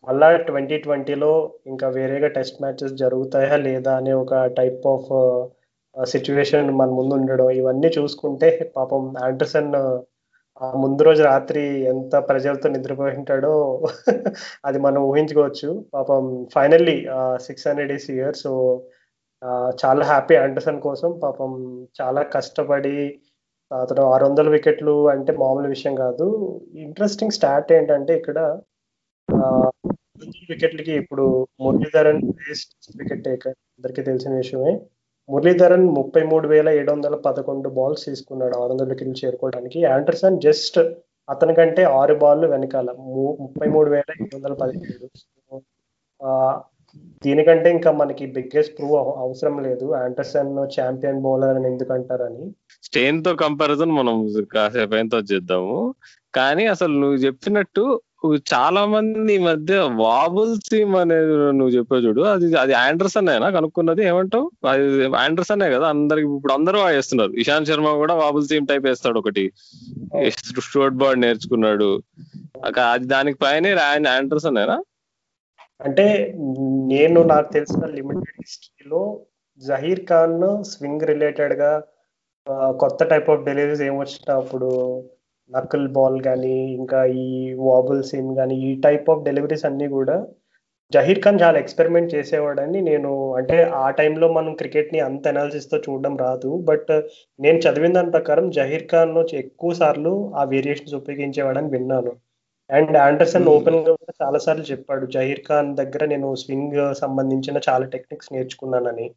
మళ్ళా ట్వంటీ ట్వంటీలో ఇంకా వేరేగా టెస్ట్ మ్యాచెస్ జరుగుతాయా లేదా అనే ఒక టైప్ ఆఫ్ సిచ్యువేషన్ మన ముందు ఉండడం. ఇవన్నీ చూసుకుంటే పాపం ఆండర్సన్ ముందు రోజు రాత్రి ఎంత ప్రజలతో నిద్రపోయి ఉంటాడో అది మనం ఊహించుకోవచ్చు. పాపం finally six hundred is year so చాలా హ్యాపీ ఆండర్సన్ కోసం పాపం చాలా కష్టపడి అతను ఆరు వందల వికెట్లు అంటే మామూలు విషయం కాదు. ఇంట్రెస్టింగ్ స్టార్ట్ ఏంటంటే ఇక్కడ వికెట్లకి ఇప్పుడు మురళీధరన్ వికెట్ టేకర్. అందరికీ తెలిసిన విషయమే. మురళీధరన్ ముప్పై మూడు వేల ఏడు వందల పదకొండు బాల్స్ తీసుకున్నాడు ఆరు వందల వికెట్లు చేరుకోవడానికి. యాండర్సన్ జస్ట్ అతని కంటే ఆరు బాల్ వెనకాల ముప్పై మూడు వేల ఏడు వందల పదిహేడు. దీనికంటే ఇంకా మనకి బిగ్గెస్ట్ ప్రూవ్ అవసరం లేదు. ఆంటర్సన్ ఛాంపియన్ బౌలర్ అని ఎందుకంటారని. స్టేన్తో కంపారిజన్ మనం కాసేపు చేద్దాము. కానీ అసలు నువ్వు చెప్పినట్టు చాలా మంది ఈ మధ్య వాబుల్ సీమ్ అనేది నువ్వు చెప్పావు చూడు. అది అది ఆండర్సన్ అయినా కనుక్కున్నది ఏమంటావు? అది ఆండర్సనే కదా? అందరికి ఇప్పుడు అందరూ వేస్తున్నారు ఇషాంత్ శర్మ కూడా వాబుల్ సీమ్ టైప్ వేస్తాడు ఒకటి. స్టోట్ బార్డ్ నేర్చుకున్నాడు. అది దానికి పైన ఆండర్సన్ అయినా అంటే నేను నాకు తెలిసిన లిమిటెడ్ హిస్టరీలో జహీర్ ఖాన్ స్వింగ్ రిలేటెడ్గా కొత్త టైప్ ఆఫ్ డెలివరీస్ ఏం వచ్చినా అప్పుడు నకల్ బాల్ కానీ ఇంకా ఈ వాబుల్ సిమ్ కానీ ఈ టైప్ ఆఫ్ డెలివరీస్ అన్ని కూడా జహీర్ ఖాన్ చాలా ఎక్స్పెరిమెంట్ చేసేవాడని నేను అంటే ఆ టైంలో మనం క్రికెట్ని అంత అనాలిసిస్తో చూడడం రాదు. బట్ నేను చదివిన దాని ప్రకారం జహీర్ ఖాన్ ఎక్కువ సార్లు ఆ వేరియేషన్స్ ఉపయోగించేవాడని విన్నాను. And Anderson. ఓపెన్గా కూడా చాలా సార్లు చెప్పాడు జహీర్ ఖాన్ దగ్గర నేను స్వింగ్ సంబంధించిన చాలా టెక్నిక్స్ నేర్చుకున్నానని.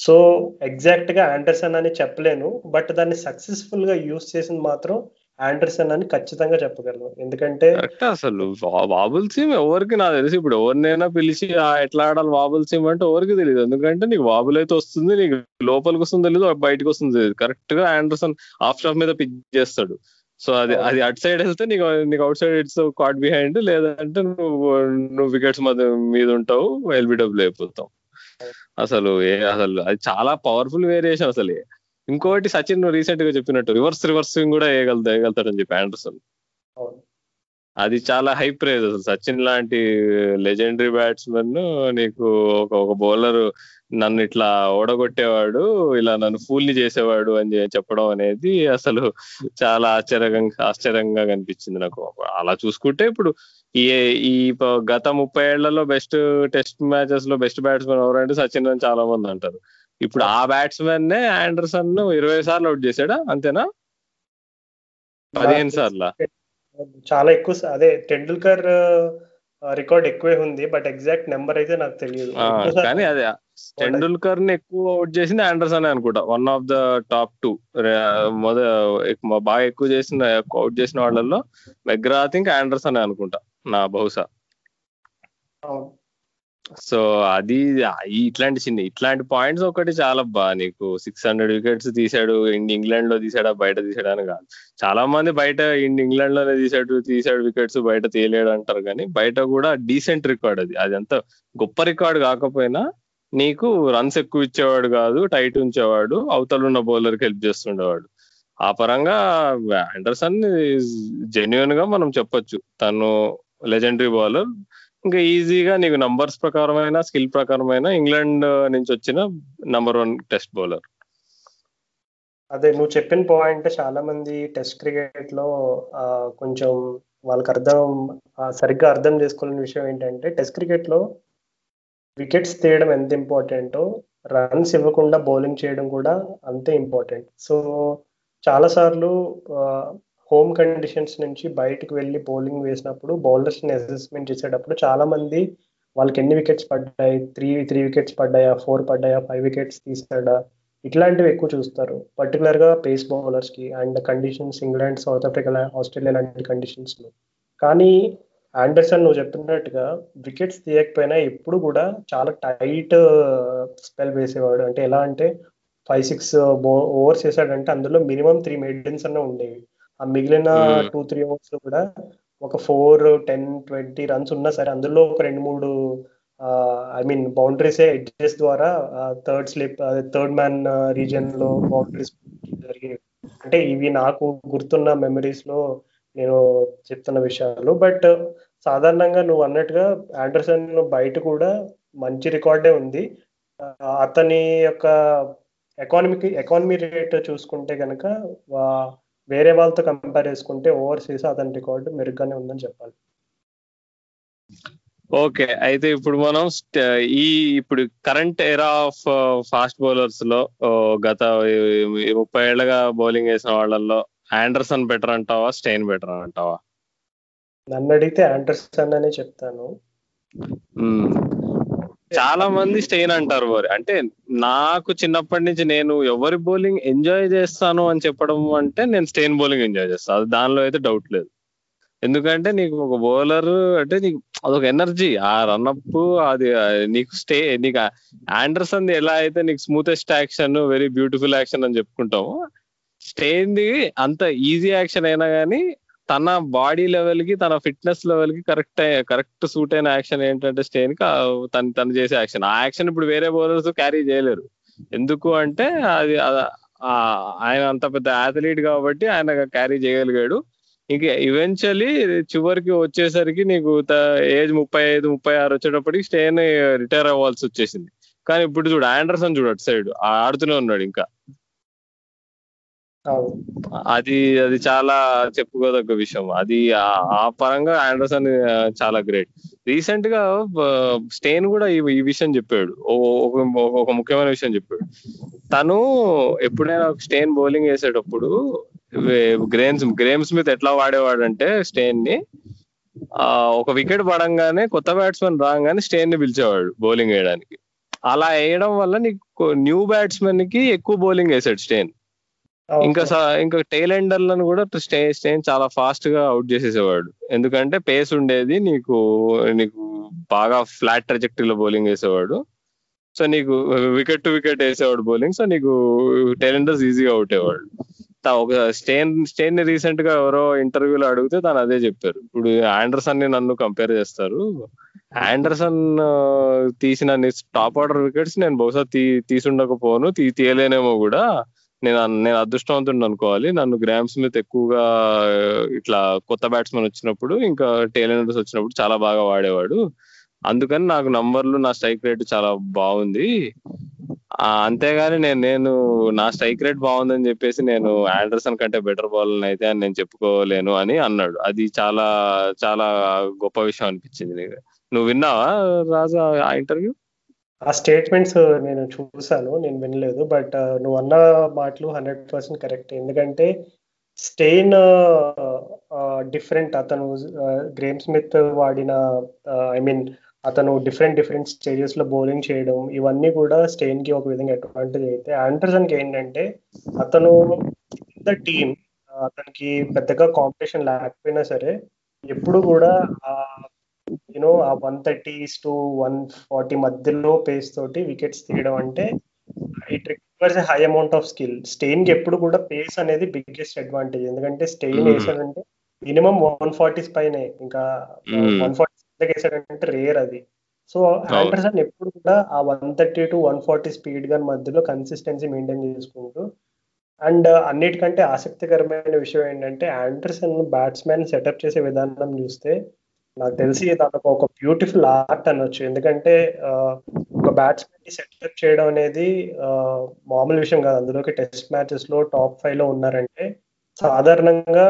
సో ఎగ్జాక్ట్గా ఆండర్సన్ అని చెప్పలేను. బట్ దాన్ని సక్సెస్ఫుల్గా యూస్ చేసింది మాత్రం ఆండర్సన్ అని ఖచ్చితంగా చెప్పగలను. ఎందుకంటే అసలు వాబుల్ సీమ్ ఎవరికి నాకు తెలిసి ఇప్పుడు ఎవరినైనా పిలిచి "ఆ, ఎట్లా ఆడాలి వాబుల్ సీమ్? అంటే ఎవరికి తెలియదు. ఎందుకంటే నీకు వాబుల్ అయితే వస్తుంది నీకు లోపలికి వస్తుంది తెలియదు బయటకు వస్తుంది తెలియదు. కరెక్ట్గా ఆండర్సన్ ఆఫ్ స్టాప్ మీద పిక్ చేస్తాడు. సో అది అది అటు సైడ్ వెళ్తే నీకు నీకు outside it's caught behind లేదంటే నువ్వు నువ్వు వికెట్స్ మధ్య మీద ఉంటావు ఎల్బిడబ్ల్యూ అయిపోతావు. అసలు ఏ అసలు అది చాలా పవర్ఫుల్ వేరియేషన్ అసలు. ఇంకోటి సచిన్ రీసెంట్గా చెప్పినట్టు రివర్స్ రివర్స్ స్వింగ్ కూడా వేయగలుగుతా వేయగలుగుతాడని చెప్పి ఆండర్సన్. అది చాలా హై ప్రైజ్ అసలు. సచిన్ లాంటి లెజెండరీ బ్యాట్స్మెన్ నీకు ఒక ఒక బౌలర్ నన్ను ఇట్లా ఓడగొట్టేవాడు ఇలా నన్ను ఫూల్ని చేసేవాడు అని చెప్పడం అనేది అసలు చాలా ఆశ్చర్యంగా ఆశ్చర్యంగా కనిపించింది నాకు. అలా చూసుకుంటే ఇప్పుడు ఈ ఈ గత ముప్పై ఏళ్ళలో బెస్ట్ టెస్ట్ మ్యాచెస్లో బెస్ట్ బ్యాట్స్మెన్ ఎవరంటే సచిన్ అని చాలా మంది అంటారు. ఇప్పుడు ఆ బ్యాట్స్మెన్ నే ఆండర్సన్ ఇరవై సార్లు అవుట్ చేశాడా? అంతేనా? పదిహేను సార్లా? చాలా ఎక్కువ అదే టెండూల్కర్ రికార్డ్ ఎక్కువే ఉంది బట్ ఎగ్జాక్ట్ నెంబర్ అయితే నాకు తెలియదు. కానీ అదే టెండూల్కర్ని ఎక్కువ అవుట్ చేసింది ఆండర్సన్ అనుకుంటా. One of the top two మొద బాగా ఎక్కువ చేసిన అవుట్ చేసిన వాళ్ళల్లో మెగ్రా థింక్ ఆండర్సన్ అనుకుంటా నా బహుశా. సో అది ఇట్లాంటి చిన్న ఇట్లాంటి పాయింట్స్ ఒకటి చాలా బా నీకు సిక్స్ హండ్రెడ్ వికెట్స్ తీసాడు ఇంగ్లాండ్లో తీసాడా బయట తీసాడా అని కాదు. చాలా మంది బయట ఇంగ్లాండ్లోనే తీసాడు తీసాడు వికెట్స్ బయట తీయలేడు అంటారు కానీ బయట కూడా డీసెంట్ రికార్డ్ అది. అది అంత గొప్ప రికార్డ్ కాకపోయినా నీకు రన్స్ ఎక్కువ ఇచ్చేవాడు కాదు టైట్ ఉంచేవాడు అవతల ఉన్న బౌలర్కి హెల్ప్ చేస్తుండేవాడు. ఆ పరంగా ఆండర్సన్ జెన్యున్గా మనం చెప్పొచ్చు. తను లెజెండరీ బౌలర్ ఇంకా ఈజీగా నీకు నంబర్స్ ప్రకారమైన స్కిల్ ప్రకారమైన ఇంగ్లాండ్ నుంచి వచ్చిన నంబర్ వన్ టెస్ట్ బౌలర్. అదే నువ్వు చెప్పిన పాయింట్ చాలా మంది టెస్ట్ క్రికెట్లో కొంచెం వాళ్ళకి అర్థం సరిగ్గా అర్థం చేసుకోలేని విషయం ఏంటంటే టెస్ట్ క్రికెట్లో వికెట్స్ తీయడం ఎంత ఇంపార్టెంటో రన్స్ ఇవ్వకుండా బౌలింగ్ చేయడం కూడా అంతే ఇంపార్టెంట్. సో చాలా సార్లు హోమ్ కండిషన్స్ నుంచి బయటకు వెళ్ళి బౌలింగ్ వేసినప్పుడు బౌలర్స్ని అసెస్మెంట్ చేసేటప్పుడు చాలా మంది వాళ్ళకి ఎన్ని వికెట్స్ పడ్డాయి? త్రీ త్రీ వికెట్స్ పడ్డాయా? ఫోర్ పడ్డాయా? ఫైవ్ వికెట్స్ తీసాడా ఇట్లాంటివి ఎక్కువ చూస్తారు. పర్టికులర్గా pace బౌలర్స్కి and conditions England South Africa Australia లాంటి కండిషన్స్లో కానీ ఆండర్సన్ నువ్వు చెప్పినట్టుగా వికెట్స్ తీయకపోయినా ఎప్పుడు కూడా చాలా టైట్ uh, స్పెల్ వేసేవాడు. అంటే ఎలా అంటే ఫైవ్ సిక్స్ ఓవర్స్ వేసాడంటే అందులో మినిమం త్రీ మెయిడెన్స్ అన్న ఉండేవి. ఆ మిగిలిన. టూ త్రీ ఓవర్స్లో కూడా ఒక ఫోర్ టెన్ ట్వంటీ రన్స్ ఉన్నా సరే అందులో ఒక రెండు మూడు ఐ మీన్ బౌండరీస్ ఎడ్జెస్ ద్వారా థర్డ్ స్లిప్ థర్డ్ మ్యాన్ రీజియన్లో బౌండరీస్ జరిగాయి అంటే ఇవి నాకు గుర్తున్న మెమరీస్లో నేను చెప్తున్న విషయాలు బట్ సాధారణంగా నువ్వు అన్నట్టుగా ఆండర్సన్ బయట కూడా మంచి రికార్డే ఉంది అతని యొక్క ఎకానమీకి ఎకానమీ రేట్ చూసుకుంటే కనుక వేరే వాళ్ళతో కంపేర్ చేసుకుంటే ఓవర్సీస్ అతని రికార్డు మెరుగ్గానే ఉందని చెప్పాలి. ఓకే అయితే ఇప్పుడు మనం ఈ ఇప్పుడు కరెంట్ ఎరా ఆఫ్ ఫాస్ట్ బౌలర్స్లో గత ముప్పై ఏళ్ళగా బౌలింగ్ వేసిన వాళ్ళల్లో ఆండర్సన్ బెటర్ అంటావా స్టెయిన్ బెటర్ అంటావా? నన్ను అడిగితే ఆండర్సన్ అనే చెప్తాను. చాలా మంది స్టెయిన్ అంటారు మరి. అంటే నాకు చిన్నప్పటి నుంచి నేను ఎవరి బౌలింగ్ ఎంజాయ్ చేస్తాను అని చెప్పడం అంటే నేను స్టెయిన్ బౌలింగ్ ఎంజాయ్ చేస్తాను. అది దానిలో అయితే డౌట్ లేదు. ఎందుకంటే నీకు ఒక బౌలర్ అంటే నీకు అదొక ఎనర్జీ. ఆ రన్అప్ అది నీకు స్టే నీకు ఆండర్సన్ ఎలా అయితే నీకు smoothest action very beautiful action అని చెప్పుకుంటాము స్టేన్ది అంత ఈజీ యాక్షన్ అయినా కానీ తన బాడీ లెవెల్కి తన ఫిట్నెస్ లెవెల్కి కరెక్ట్ కరెక్ట్ సూట్ అయిన యాక్షన్ ఏంటంటే స్టేన్కి తను తను చేసే యాక్షన్. ఆ యాక్షన్ ఇప్పుడు వేరే బౌలర్స్ క్యారీ చేయలేరు. ఎందుకు అంటే అది ఆ- ఆయన అంత పెద్ద అథ్లీట్ కాబట్టి ఆయన క్యారీ చేయగలిగాడు. ఇంక ఈవెన్చువల్లీ చివరికి వచ్చేసరికి నీకు ఏజ్ ముప్పై ఐదు ముప్పై ఆరు వచ్చేటప్పటికి స్టేన్ రిటైర్ అవ్వాల్సి వచ్చేసింది. కానీ ఇప్పుడు చూడు ఆండర్సన్ చూడు అటు సైడ్ ఆడుతూనే ఉన్నాడు ఇంకా. అది అది చాలా చెప్పుకోదగ్గ విషయం. అది ఆ- పరంగా ఆండర్సన్ చాలా గ్రేట్. రీసెంట్గా స్టేన్ కూడా ఈ విషయం చెప్పాడు. ఒక ముఖ్యమైన విషయం చెప్పాడు. తను ఎప్పుడైనా స్టేన్ బౌలింగ్ వేసేటప్పుడు గ్రేమ్స్ గ్రేమ్ స్మిత్ ఎట్లా వాడేవాడంటే స్టేన్ని ఆ, ఒక వికెట్ పడంగానే కొత్త బ్యాట్స్మెన్ రాగానే స్టేన్ని పిలిచేవాడు బౌలింగ్ వేయడానికి. అలా వేయడం వల్ల నీకు న్యూ బ్యాట్స్మెన్కి ఎక్కువ బౌలింగ్ వేసాడు స్టేన్. ఇంకా స- ఇంకా టైల్ ఎండర్లను కూడా స్టే స్టేన్ చాలా ఫాస్ట్గా అవుట్ చేసేసేవాడు. ఎందుకంటే పేస్ ఉండేది నీకు నీకు బాగా ఫ్లాట్ ట్రజెక్టరీలో బౌలింగ్ వేసేవాడు. సో నీకు వికెట్ టు వికెట్ వేసేవాడు బౌలింగ్ సో నీకు టైల్ ఎండర్స్ ఈజీగా అవుట్ అయ్యేవాడు. తా- ఒక స్టేన్ స్టేన్ని రీసెంట్గా ఎవరో ఇంటర్వ్యూలో అడిగితే తను అదే చెప్పారు. ఇప్పుడు ఆండర్సన్ని నన్ను కంపేర్ చేస్తారు. ఆండర్సన్ తీసిన టాప్ ఆర్డర్ వికెట్స్ నేను బహుశా తీ తీసుండకపోను తీ తీయలేనేమో కూడా. నేను నేను అదృష్టవంతుడు అనుకోవాలి. నన్ను గ్రామ్ స్మిత్ ఎక్కువగా ఇట్లా కొత్త బ్యాట్స్మెన్ వచ్చినప్పుడు ఇంకా టైలెండర్స్ వచ్చినప్పుడు చాలా బాగా వాడేవాడు. అందుకని నాకు నంబర్లు నా స్ట్రైక్ రేట్ చాలా బాగుంది. అంతేగాని నేను నేను నా స్ట్రైక్ రేట్ బాగుందని చెప్పేసి నేను ఆండర్సన్ కంటే బెటర్ బౌలర్ అయితే అని నేను చెప్పుకోలేను అని అన్నాడు. అది చాలా చాలా గొప్ప విషయం అనిపించింది నీకు. నువ్వు విన్నావా రాజా ఆ ఇంటర్వ్యూ ఆ స్టేట్మెంట్స్ నేను చూసాను నేను వినలేదు. బట్ uh, నువ్వు అన్న మాటలు హండ్రెడ్ పర్సెంట్ కరెక్ట్. ఎందుకంటే స్టెయిన్ డిఫరెంట్ అతను గ్రేమ్ స్మిత్ వాడిన ఐ మీన్ అతను డిఫరెంట్ డిఫరెంట్ స్టేజెస్లో బౌలింగ్ చేయడం ఇవన్నీ కూడా స్టెయిన్కి ఒక విధంగా అడ్వాంటేజ్ అయితే ఆండర్సన్కి ఏంటంటే అతను ద టీమ్ అతనికి పెద్దగా కాంపిటీషన్ లేకపోయినా సరే ఎప్పుడు కూడా ఆ యూనో ఆ one thirties to one forty మధ్యలో పేస్ తోటి వికెట్స్ తీయడం అంటే it requires high amount of skill స్టెయిన్కి ఎప్పుడు కూడా పేస్ అనేది బిగ్గెస్ట్ అడ్వాంటేజ్ ఎందుకంటే స్టెయిన్ Hmm. వేసాడంటే మినిమం వన్ ఫార్టీస్ పైనే. ఇంకా. వన్ ఫార్టీ వేసాడంటే రేర్ అది. సో ఆండర్సన్ ఎప్పుడు కూడా ఆ one thirty to one forty speed gun మధ్యలో కన్సిస్టెన్సీ మెయింటైన్ చేసుకుంటూ అండ్ అన్నిటికంటే ఆసక్తికరమైన విషయం ఏంటంటే ఆండర్సన్ బ్యాట్స్మెన్ సెటప్ చేసే విధానం చూస్తే నాకు తెలిసి తనకు ఒక బ్యూటిఫుల్ ఆర్ట్ అనొచ్చు. ఎందుకంటే ఒక బ్యాట్స్మెన్ని సెటప్ చేయడం అనేది మామూలు విషయం కాదు. అందులోకి టెస్ట్ మ్యాచెస్లో టాప్ ఫైవ్లో ఉన్నారంటే సాధారణంగా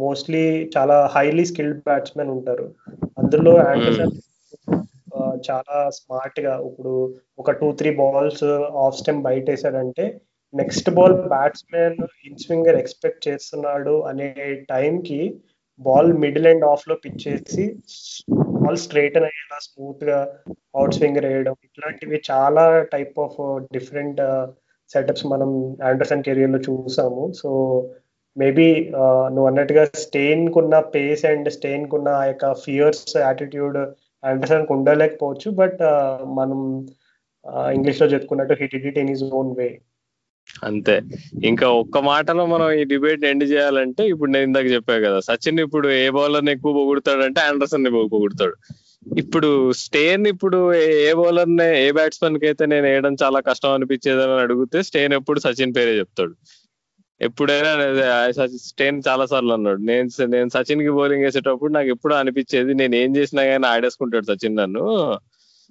మోస్ట్లీ చాలా హైలీ స్కిల్డ్ బ్యాట్స్మెన్ ఉంటారు. అందులో ఆండర్సన్ ఆ, చాలా స్మార్ట్గా ఇప్పుడు ఒక two three balls off stump బయట వేసాడంటే next ball batsmen in swinger expect చేస్తున్నాడు అనే టైం కి బాల్ మిడిల్ అండ్ ఆఫ్లో పిచ్ చేసి బాల్ స్ట్రైటన్ అయ్యేలా స్మూత్గా అవుట్ స్వింగ్ వేయడం. ఇట్లాంటివి చాలా టైప్ ఆఫ్ డిఫరెంట్ సెటప్స్ మనం ఆండర్సన్ కెరియర్లో చూసాము. సో మేబీ నువ్వు అన్నట్టుగా స్టెయిన్ కున్న పేస్ అండ్ స్టెయిన్ కున్న ఆ యొక్క ఫియర్స్ యాటిట్యూడ్ ఆండర్సన్ ఉండలేకపోవచ్చు. బట్ మనం ఇంగ్లీష్లో చెప్పుకున్నట్టు hit it in his own way అంతే. ఇంకా ఒక్క మాటలో మనం ఈ డిబేట్ ఎండ్ చేయాలంటే ఇప్పుడు నేను ఇందాక చెప్పాను కదా సచిన్ ఇప్పుడు ఏ బౌలర్ ఎక్కువ పొగుడుతాడంటే ఆండర్సన్ని పొగుడతాడు. ఇప్పుడు స్టేన్ ఇప్పుడు ఏ- ఏ బౌలర్ని ఏ బ్యాట్స్మెన్కి అయితే నేను వేయడం చాలా కష్టం అనిపించేదని అడిగితే స్టేన్ ఎప్పుడు సచిన్ పేరే చెప్తాడు. ఎప్పుడైనా స్టేన్ చాలా సార్లు అన్నాడు. నేను నేను సచిన్కి బౌలింగ్ వేసేటప్పుడు నాకు ఎప్పుడు అనిపించేది నేను ఏం చేసినా కానీ ఆడేసుకుంటాడు సచిన్ నన్ను.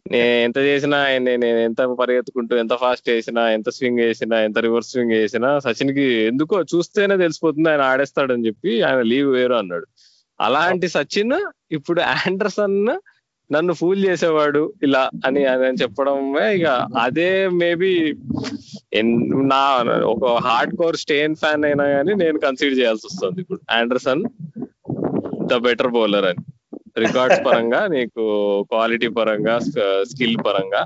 నేను ఎంత చేసినా నేను నేను ఎంత పరిగెత్తుకుంటూ ఎంత ఫాస్ట్ వేసినా ఎంత స్వింగ్ వేసినా ఎంత రివర్స్ స్వింగ్ వేసినా సచిన్కి ఎందుకో చూస్తేనే తెలిసిపోతుంది ఆయన ఆడేస్తాడని చెప్పి ఆయన లీవ్ వేరు అన్నాడు. అలాంటి సచిన్ ఇప్పుడు ఆండర్సన్ నన్ను ఫూల్ చేసేవాడు ఇలా అని అని చెప్పడమే ఇక అదే మేబీ నా ఒక హార్డ్ కోర్ స్టేన్ ఫ్యాన్ అయినా కానీ నేను కన్సిడర్ చేయాల్సి వస్తుంది ఇప్పుడు. ఆండర్సన్ ద బెటర్ బౌలర్ అని. రికార్డ్స్ పరంగా నీకు క్వాలిటీ పరంగా స్కిల్ పరంగా.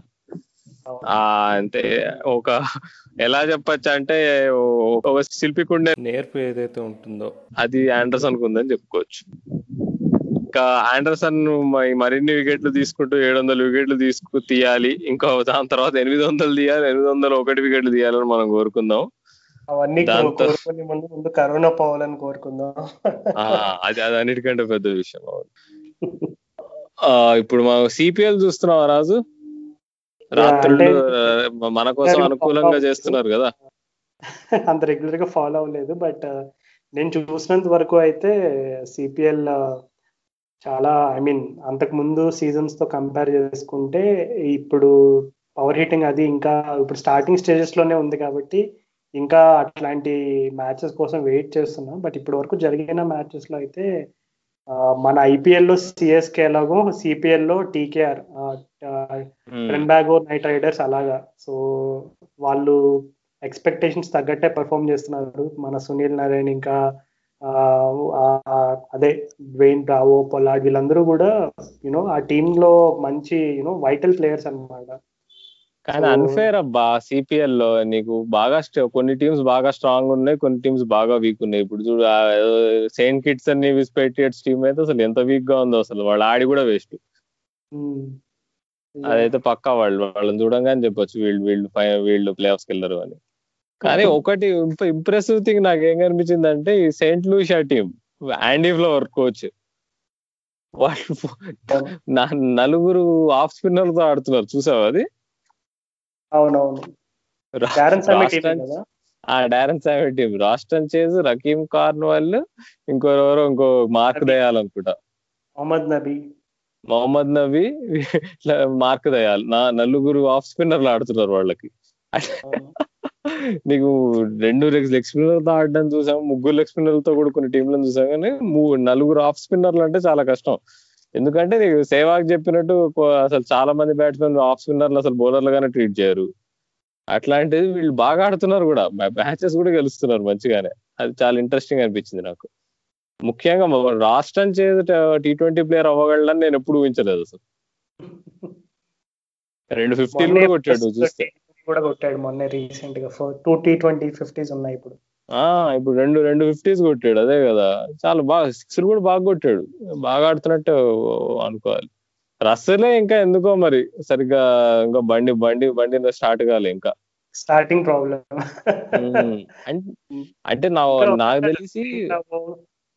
ఆ అంటే ఒక ఎలా చెప్పొచ్చు అంటే ఒక శిల్పికుండే నేర్పు ఏదైతే ఉంటుందో. అది ఆండర్సన్ ఉందని చెప్పుకోవచ్చు. ఇంకా ఆండర్సన్ మరిన్ని వికెట్లు తీసుకుంటూ ఏడు వందల వికెట్లు తీసుకు తీయాలి. ఇంకా దాని తర్వాత ఎనిమిది వందలు తీయాలి ఎనిమిది వందల ఒకటి వికెట్లు తీయాలని మనం కోరుకుందాం. అవన్నీ ముందు కరోనా పోవాలని కోరుకుందాం. ఆ, అది అది అన్నిటికంటే పెద్ద విషయం ఇప్పుడు మనం సిపిఎల్ చూస్తున్నావా రాజు? రాత్రులు మన కోసం అనుకూలంగా చేస్తున్నారు కదా. అంత రెగ్యులర్గా ఫాలో అవ్వలేదు బట్ నేను చూసినంత వరకు అయితే సిపిఎల్ చాలా ఐ మీన్ అంతకు ముందు సీజన్స్తో కంపేర్ చేసుకుంటే ఇప్పుడు పవర్ హీటింగ్ అది ఇంకా ఇప్పుడు స్టార్టింగ్ స్టేజెస్లోనే ఉంది కాబట్టి ఇంకా అట్లాంటి మ్యాచెస్ కోసం వెయిట్ చేస్తున్నాం. బట్ ఇప్పటి వరకు జరిగిన మ్యాచెస్లో అయితే మన ఐపీఎల్లో సిఎస్కే ఎలాగో సిపిఎల్లో టీకేఆర్ ట్రెన్బాగో నైట్ రైడర్స్ అలాగా. సో వాళ్ళు ఎక్స్పెక్టేషన్స్ తగ్గట్టే పర్ఫామ్ చేస్తున్నారు. మన సునీల్ నారాయణ ఇంకా అదే డ్వెయిన్ బ్రావో పొలాడ్ వీళ్ళందరూ కూడా యూనో ఆ టీమ్లో మంచి యూనో వైటల్ ప్లేయర్స్ అన్నమాట. కానీ అన్ఫేర్ అబ్బా సిపిఎల్లో నీకు బాగా కొన్ని టీమ్స్ బాగా స్ట్రాంగ్ ఉన్నాయి కొన్ని టీమ్స్ బాగా వీక్ ఉన్నాయి. ఇప్పుడు చూడు సెయింట్ కిట్స్ అని విస్పెటియట్స్ టీమ్ అయితే అసలు ఎంత వీక్గా ఉందో అసలు వాళ్ళు ఆడి కూడా వేస్ట్ ఉమ్. అదైతే పక్కా వాళ్ళు వాళ్ళని చూడంగానే చెప్పొచ్చు వీళ్ళు వీళ్ళు వీళ్ళు ప్లే ఆఫ్స్కి వెళ్ళరు అని. కానీ ఒకటి ఇంప్రెసివ్ థింగ్ నాకు ఏం కనిపించింది అంటే ఈ Saint Lucia team Andy Flower coach వాళ్ళు నలుగురు ఆఫ్ స్పిన్నర్తో ఆడుతున్నారు చూసావా అది? అవునవును. ఆ డారన్ టీం. రాష్ట్రం చేసి రకీం కార్న్వాల్ ఇంకోరెవరో ఇంకో మార్క్ దయాలనుకుంటా Mohammad Nabi. Mohammad Nabi Mark Deyal. నా నలుగురు ఆఫ్ స్పిన్నర్లు ఆడుతున్నారు వాళ్ళకి. నీకు రెండు లెగ్ స్పిన్నర్తో ఆడడం చూసాం ముగ్గురు లెగ్ స్పిన్నర్తో కూడా కొన్ని టీంలను చూసాం కానీ నలుగురు ఆఫ్ స్పిన్నర్లు అంటే చాలా కష్టం. ఎందుకంటే నీకు సేవాగ్ చెప్పినట్టు అసలు చాలా మంది బ్యాట్స్మెన్ ఆఫ్ స్పిన్నర్లు అసలు బౌలర్లు గానే ట్రీట్ చేయరు. అట్లాంటిది వీళ్ళు బాగా ఆడుతున్నారు కూడా. మ్యాచెస్ కూడా గెలుస్తున్నారు మంచిగానే. అది చాలా ఇంట్రెస్టింగ్ అనిపించింది నాకు. ముఖ్యంగా రాష్ట్రం చేసి టీ ట్వంటీ ప్లేయర్ అవ్వగలడని నేను ఎప్పుడు ఊహించలేదు అసలు. రెండు ఫిఫ్టీలు కూడా కొట్టాడు చూస్తే. కూడా కొట్టాడు మొన్న రీసెంట్గా. టూ టీ ట్వంటీ ఫిఫ్టీస్ ఉన్నాయి ఇప్పుడు. ఇప్పుడు రెండు రెండు ఫిఫ్టీస్ కొట్టాడు అదే కదా. చాలా బాగా సిక్స్ కూడా బాగా కొట్టాడు. బాగా ఆడుతున్నట్టు అనుకోవాలి. రస్సలే ఇంకా ఎందుకో మరి సరిగ్గా ఇంకా బండి బండి బండి స్టార్ట్ కాలే ఇంకా. స్టార్టింగ్ అం- అంటే నా నాకు తెలిసి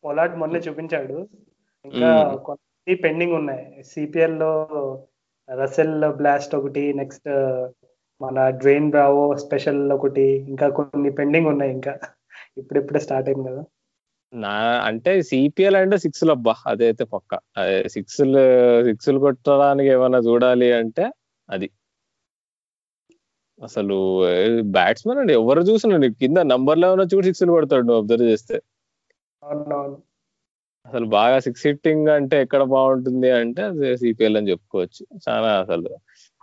పొలాట్ మొన్న చూపించాడు. ఇంకా. కొన్ని పెండింగ్ ఉన్నాయి. సిపిఎల్లో రసెల్ బ్లాస్ట్ ఒకటి నెక్స్ట్ మన డ్వెయిన్ బ్రావో స్పెషల్ ఒకటి ఇంకా కొన్ని పెండింగ్ ఉన్నాయి ఇంకా. ఇప్పుడిప్పుడే స్టార్ట్ అయింది కదా? నా అంటే సిపిఎల్ అంటే సిక్స్ అబ్బా అదైతే పక్క. సిక్స్ సిక్స్ కొట్టడానికి ఏమైనా చూడాలి అంటే అది. అసలు బ్యాట్స్మెన్ అండి ఎవరు చూసినా కింద నంబర్ లెవెన్ వచ్చి కూడా సిక్స్ కొడతాడు నువ్వు అబ్జర్వ్ చేస్తే. అసలు బాగా సిక్స్ హిట్టింగ్ అంటే ఎక్కడ బాగుంటుంది అంటే అది సిపిఎల్ అని చెప్పుకోవచ్చు. చాలా అసలు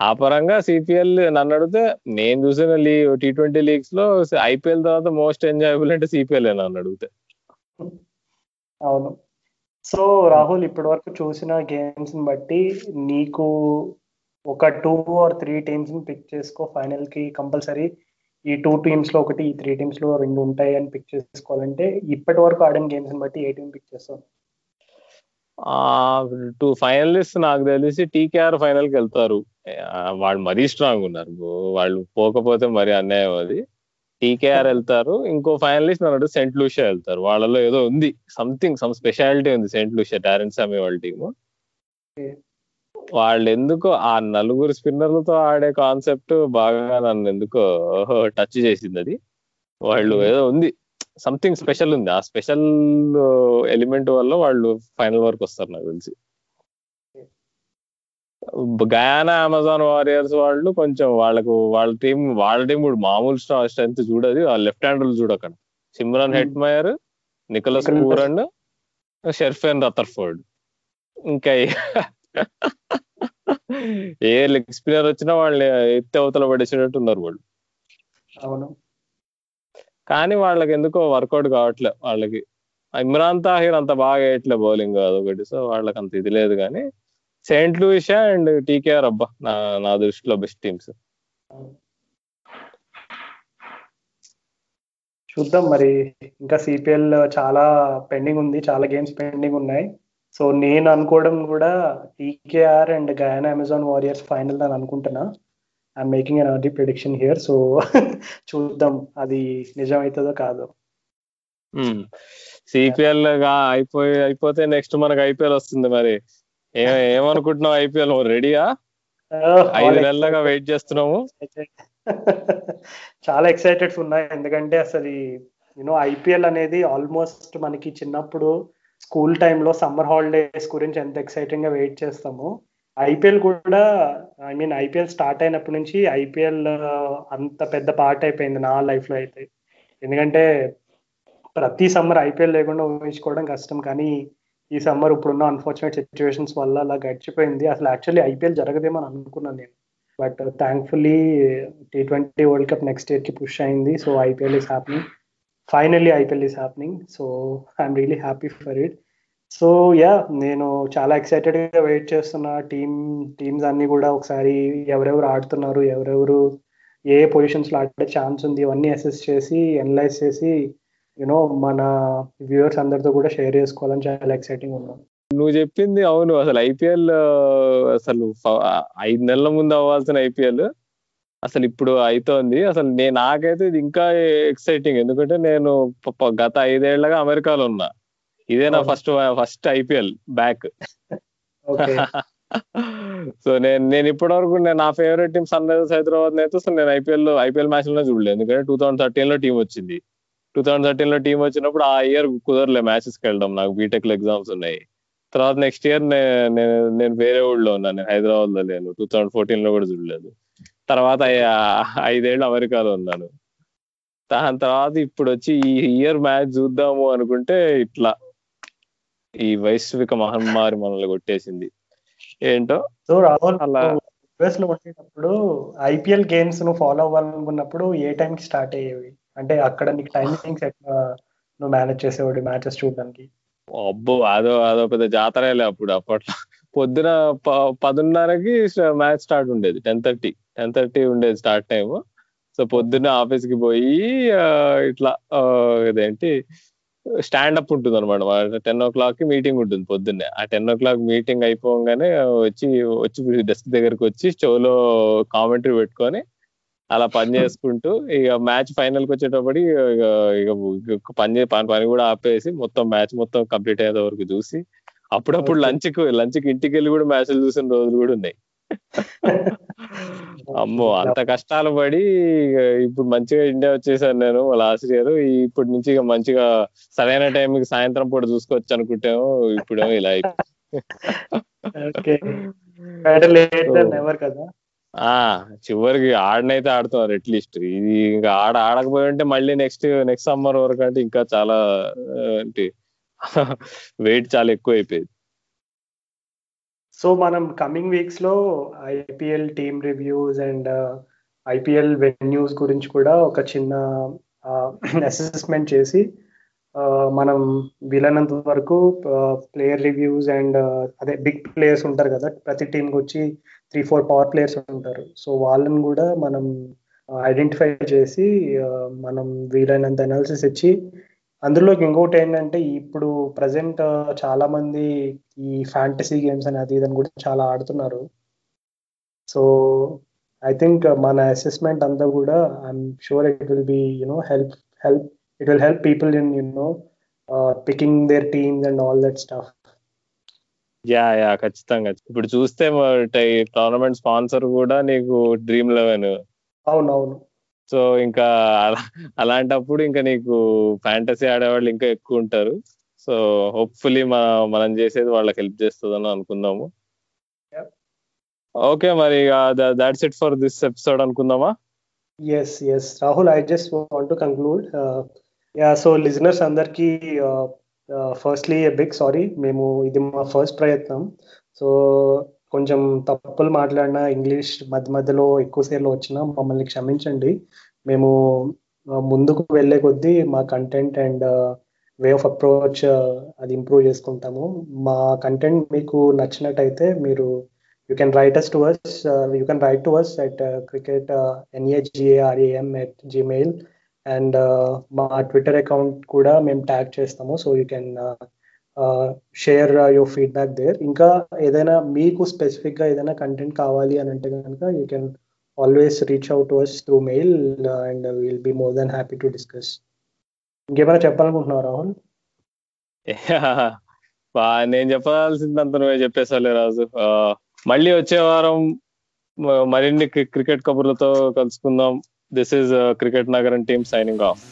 ఆ పరంగా సిపిఎల్ నన్ను అడిగితే నేను చూసిన లీ టీ ట్వంటీ లీగ్స్లో ఐపీఎల్ తర్వాత మోస్ట్ ఎంజాయబుల్ అంటే సిపిఎల్ నన్ను అడిగితే అవును. సో రాహుల్ ఇప్పటి వరకు చూసిన గేమ్స్ని బట్టి నీకు ఒక టూ ఆర్ త్రీ టీమ్స్ని పిక్ చేసుకో ఫైనల్కి కంపల్సరీ. ఈ టూ టీమ్స్లో ఒకటి ఈ త్రీ టీమ్స్లో రెండు ఉంటాయి అని పిక్ చేసుకోవాలంటే ఇప్పటి వరకు ఆడిన గేమ్స్ని బట్టి ఏ టీం పిక్ చేస్తావు? టూ ఫైనలిస్ట్ నాకు తెలిసి టీకేఆర్ ఫైనల్కి వెళ్తారు. వాళ్ళు మరీ స్ట్రాంగ్ ఉన్నారు. వాళ్ళు పోకపోతే మరి అన్యాయం అది. టీకేఆర్ వెళ్తారు. ఇంకో ఫైనలిస్ట్ అన్నట్టు సెంట్ లూషియా వెళ్తారు. వాళ్ళలో ఏదో ఉంది. సంథింగ్ సమ్ స్పెషాలిటీ ఉంది సెంట్ లూషియా డారెన్ సామి వాళ్ళ టీము వాళ్ళు ఎందుకో ఆ నలుగురు స్పిన్నర్లతో ఆడే కాన్సెప్ట్ బాగా నన్ను ఎందుకో టచ్ చేసింది అది. వాళ్ళు ఏదో ఉంది. సంథింగ్ స్పెషల్ ఉంది ఆ స్పెషల్ ఎలిమెంట్ వల్ల వాళ్ళు ఫైనల్ వరకు వస్తారు నాకు తెలిసి గయానా అమెజాన్ వారియర్స్ వాళ్ళు కొంచెం వాళ్ళకు వాళ్ళ టీం వాళ్ళ టీం కూడా మామూలు స్ట్రెంత్ చూడదు లెఫ్ట్ హ్యాండర్లు చూడక్కడ Shimron Hmm. Hetmyer Nicholas Pooran Sherfane Rutherford ఇంకా ఏ- ఏ లెగ్ స్పిన్నర్ వచ్చినా వాళ్ళని ఎత్తి అవతల పడేసినట్టు ఉన్నారు వాళ్ళు అవును కానీ వాళ్ళకి ఎందుకో వర్కౌట్ కావట్లే వాళ్ళకి. ఇమ్రాన్ తాహిర్ అంత బాగా వేయట్లే బౌలింగ్ అదొకటి. సో వాళ్ళకి అంత ఇది లేదు కానీ సెయింట్ లూయిషా అండ్ టీకేఆర్ అబ్బా నా నా దృష్టిలో బెస్ట్ టీమ్స్ చూద్దాం మరి. ఇంకా సిపిఎల్ చాలా పెండింగ్ ఉంది చాలా గేమ్స్ పెండింగ్ ఉన్నాయి. సో నేను అనుకోవడం కూడా TKR and Guyana Amazon Warriors final అని అనుకుంటున్నా. I'm making an early prediction here so చూద్దాం అది నిజం అవుతుందో కాదో సిపిఎల్గా అయిపోయి అయిపోతే నెక్స్ట్ మనకు ఐపీఎల్ వస్తుంది మరి. ఏమనుకుంటున్నావు ఐపీఎల్ రెడీయా ఐదు నెలలుగా వెయిట్ చేస్తున్నాము చాలా ఎక్సైటెడ్స్ ఉన్నాయి ఎందుకంటే అసలు యూనో ఐపీఎల్ అనేది ఆల్మోస్ట్ మనకి చిన్నప్పుడు స్కూల్ టైంలో సమ్మర్ హాలిడేస్ గురించి ఎంత ఎక్సైటింగ్గా వెయిట్ చేస్తాము. ఐపీఎల్ కూడా ఐ మీన్ ఐపీఎల్ స్టార్ట్ అయినప్పటి నుంచి ఐపీఎల్ అంత పెద్ద పార్ట్ అయిపోయింది నా లైఫ్లో అయితే. ఎందుకంటే ప్రతి సమ్మర్ ఐపీఎల్ లేకుండా ఊహించుకోవడం కష్టం. కానీ ఈ సమ్మర్ ఇప్పుడున్న అన్ఫార్చునేట్ సిచ్యువేషన్స్ వల్ల అలా గడిచిపోయింది. అసలు యాక్చువల్లీ ఐపీఎల్ జరగదేమో అని అనుకున్నాను నేను. But thankfully T twenty world cup next ఇయర్కి పుష్ అయింది. So IPL is happening finally IPL is happening so I'm really happy for it so yeah నేను చాలా ఎక్సైటెడ్గా వెయిట్ చేస్తున్న టీమ్ టీమ్స్ అన్ని కూడా ఒకసారి ఎవరెవరు ఆడుతున్నారు ఎవరెవరు ఏ పొజిషన్స్లో ఆడే ఛాన్స్ ఉంది ఇవన్నీ అసెస్ చేసి అనలైజ్ చేసి యూనో మన వ్యూవర్స్ అందరితో కూడా షేర్ చేసుకోవాలని చాలా ఎక్సైటింగ్ ఉన్నాం నువ్వు చెప్పింది అవును. అసలు ఐపీఎల్ అసలు ఐదు నెలల ముందు అవ్వాల్సిన ఐపీఎల్ అసలు ఇప్పుడు అవుతోంది అసలు నేను నాకైతే ఇది ఇంకా ఎక్సైటింగ్ ఎందుకంటే నేను గత ఐదేళ్ళగా అమెరికాలో ఉన్నా. ఇదే నా first first IPL back so నేను నేను ఇప్పటి వరకు నేను నా favourite team Sunrisers Hyderabad అయితే అసలు నేను ఐపీఎల్ ఐపీఎల్ మ్యాచ్లో చూడలేదు. ఎందుకంటే టూ థౌసండ్ థర్టీన్లో టీం వచ్చింది. టూ థౌసండ్ థర్టీన్లో టీం వచ్చినప్పుడు ఆ ఇయర్ కుదరలే మ్యాచెస్కి వెళ్ళడం. నాకు బీటెక్లో ఎగ్జామ్స్ ఉన్నాయి. తర్వాత నెక్స్ట్ ఇయర్ నేను నేను వేరే ఊళ్ళో ఉన్నాను నేను హైదరాబాద్లో లేను. టూ థౌసండ్ ఫోర్టీన్లో కూడా చూడలేదు. తర్వాత ఐదేళ్ళు అమెరికాలో ఉన్నాను. దాని తర్వాత ఇప్పుడు వచ్చి ఈ ఇయర్ మ్యాచ్ చూద్దాము అనుకుంటే ఇట్లా. ఈ వైశ్విక మహమ్మారి మనల్ని కొట్టేసింది. ఏంటో? అలా యుఎస్లో ఉండేటప్పుడు ఐపీఎల్ గేమ్స్ నువ్వు ఫాలో అవ్వాలనుకున్నప్పుడు ఏ టైం కి స్టార్ట్ అయ్యేవి? అంటే అక్కడ నీకు టైమింగ్స్ ఎట్లా నువ్వు మేనేజ్ చేసేవాడు మ్యాచెస్ చూడడానికి? అబ్బో అదో అదో పెద్ద జాతరలే అప్పుడు అప్పట్లో. పొద్దున పదున్నరకి మ్యాచ్ స్టార్ట్ ఉండేది. టెన్ థర్టీ టెన్ థర్టీ ఉండేది స్టార్ట్ టైం సో పొద్దున్న ఆఫీస్కి పోయి ఇట్లా ఇదేంటి స్టాండ్ అప్ ఉంటుంది అనమాట టెన్ ఓ క్లాక్కి మీటింగ్ ఉంటుంది పొద్దున్నే. ఆ టెన్ ఓ క్లాక్ మీటింగ్ అయిపోగానే వచ్చి వచ్చి డెస్క్ దగ్గరకు వచ్చి షోలో కామెంటరీ పెట్టుకొని అలా పని చేసుకుంటూ ఇక మ్యాచ్ ఫైనల్కి వచ్చేటప్పటి ఇక ఇక పని పని కూడా ఆపేసి మొత్తం మ్యాచ్ మొత్తం కంప్లీట్ అయ్యేంత వరకు చూసి అప్పుడప్పుడు లంచ్కి లంచ్కి ఇంటికి వెళ్ళి కూడా మ్యాచ్లు చూసిన రోజులు కూడా ఉన్నాయి. అమ్మో అంత కష్టాలు పడి ఇప్పుడు మంచిగా ఇండియా వచ్చేసాను నేను లాస్ట్ ఇయర్ ఇప్పటి నుంచి ఇక మంచిగా సరైన టైంకి సాయంత్రం పూట చూసుకోవచ్చు అనుకుంటేమో ఇప్పుడేమో ఇలా చివరికి ఆడనైతే ఆడుతున్నారు అట్లీస్ట్ ఇది ఇంకా ఆడ ఆడకపోయి ఉంటే మళ్ళీ నెక్స్ట్ నెక్స్ట్ సమ్మర్ వరకు అంటే ఇంకా చాలా ఏంటి వెయిట్ చాలా ఎక్కువ అయిపోయింది సో మనం coming వీక్స్లో IPL team reviews and IPL venues గురించి కూడా ఒక చిన్న uh, అసెస్మెంట్ చేసి uh, మనం వీలైనంత వరకు ప్లేయర్ రివ్యూస్ అండ్ అదే బిగ్ ప్లేయర్స్ ఉంటారు కదా ప్రతి టీంకి వచ్చి త్రీ ఫోర్ పవర్ ప్లేయర్స్ ఉంటారు. సో వాళ్ళని కూడా మనం uh, ఐడెంటిఫై చేసి మనం వీలైనంత అనాలిసిస్ ఇచ్చి అందులోకి ఇంకోటి ఏంటంటే ఇప్పుడు ప్రజెంట్ చాలా మంది ఈ ఫ్యాంటసీ గేమ్స్ అని అది ఇదని కూడా చాలా ఆడుతున్నారు. సో ఐ థింక్ మన అసెస్మెంట్ అంతా కూడా I'm sure it will be you know help help it will help people in you know picking their teams and all that stuff yeah yeah ఖచ్చితంగా. ఇప్పుడు చూస్తే టోర్నమెంట్ స్పాన్సర్ కూడా నీకు dream eleven అవునవును. So ఇంకా అలాంటప్పుడు ఇంకా నీకు ఫ్యాంటసీ ఆడేవాళ్ళు ఇంకా ఎక్కువ ఉంటారు. సో హోప్ఫుల్లీ మనం చేసేది వాళ్ళకి హెల్ప్ చేస్తుందని అనుకుందాము. ఓకే మరి that's it for this episode అనుకుందామా? Yes yes Rahul I just want to conclude yeah so listeners అందరికీ ఫస్ట్లీ బిగ్ సారీ మేము ఇది మా ఫస్ట్ ప్రయత్నం. సో కొంచెం తప్పులు మాట్లాడినా ఇంగ్లీష్ మధ్య మధ్యలో ఎక్కువసేపు వచ్చినా మమ్మల్ని క్షమించండి. మేము ముందుకు వెళ్ళే కొద్దీ మా content and way of approach అది ఇంప్రూవ్ చేసుకుంటాము. మా కంటెంట్ మీకు నచ్చినట్టయితే మీరు you can write us to us you can write to us at cricket ఎన్ఏజిఏఆర్ఏఎం at Gmail and మా ట్విట్టర్ అకౌంట్ కూడా మేము ట్యాగ్ చేస్తాము. So you can share your feedback there ఇంకా ఏదైనా మీకు స్పెసిఫిక్గా ఏదైనా కంటెంట్ కావాలి అని అంటే కనుక you can always reach out to us through mail and will be more than happy to discuss ఇంకేమైనా చెప్పాలనుకుంటున్నావు రాహుల్? బా నేను చెప్పాల్సిందంత నువ్వే చెప్పేసాలే రాజు. మళ్ళీ వచ్చే వారం మరిన్ని క్రికెట్ కబుర్లతో కలుసుకుందాం. This is cricket Nagaram team signing off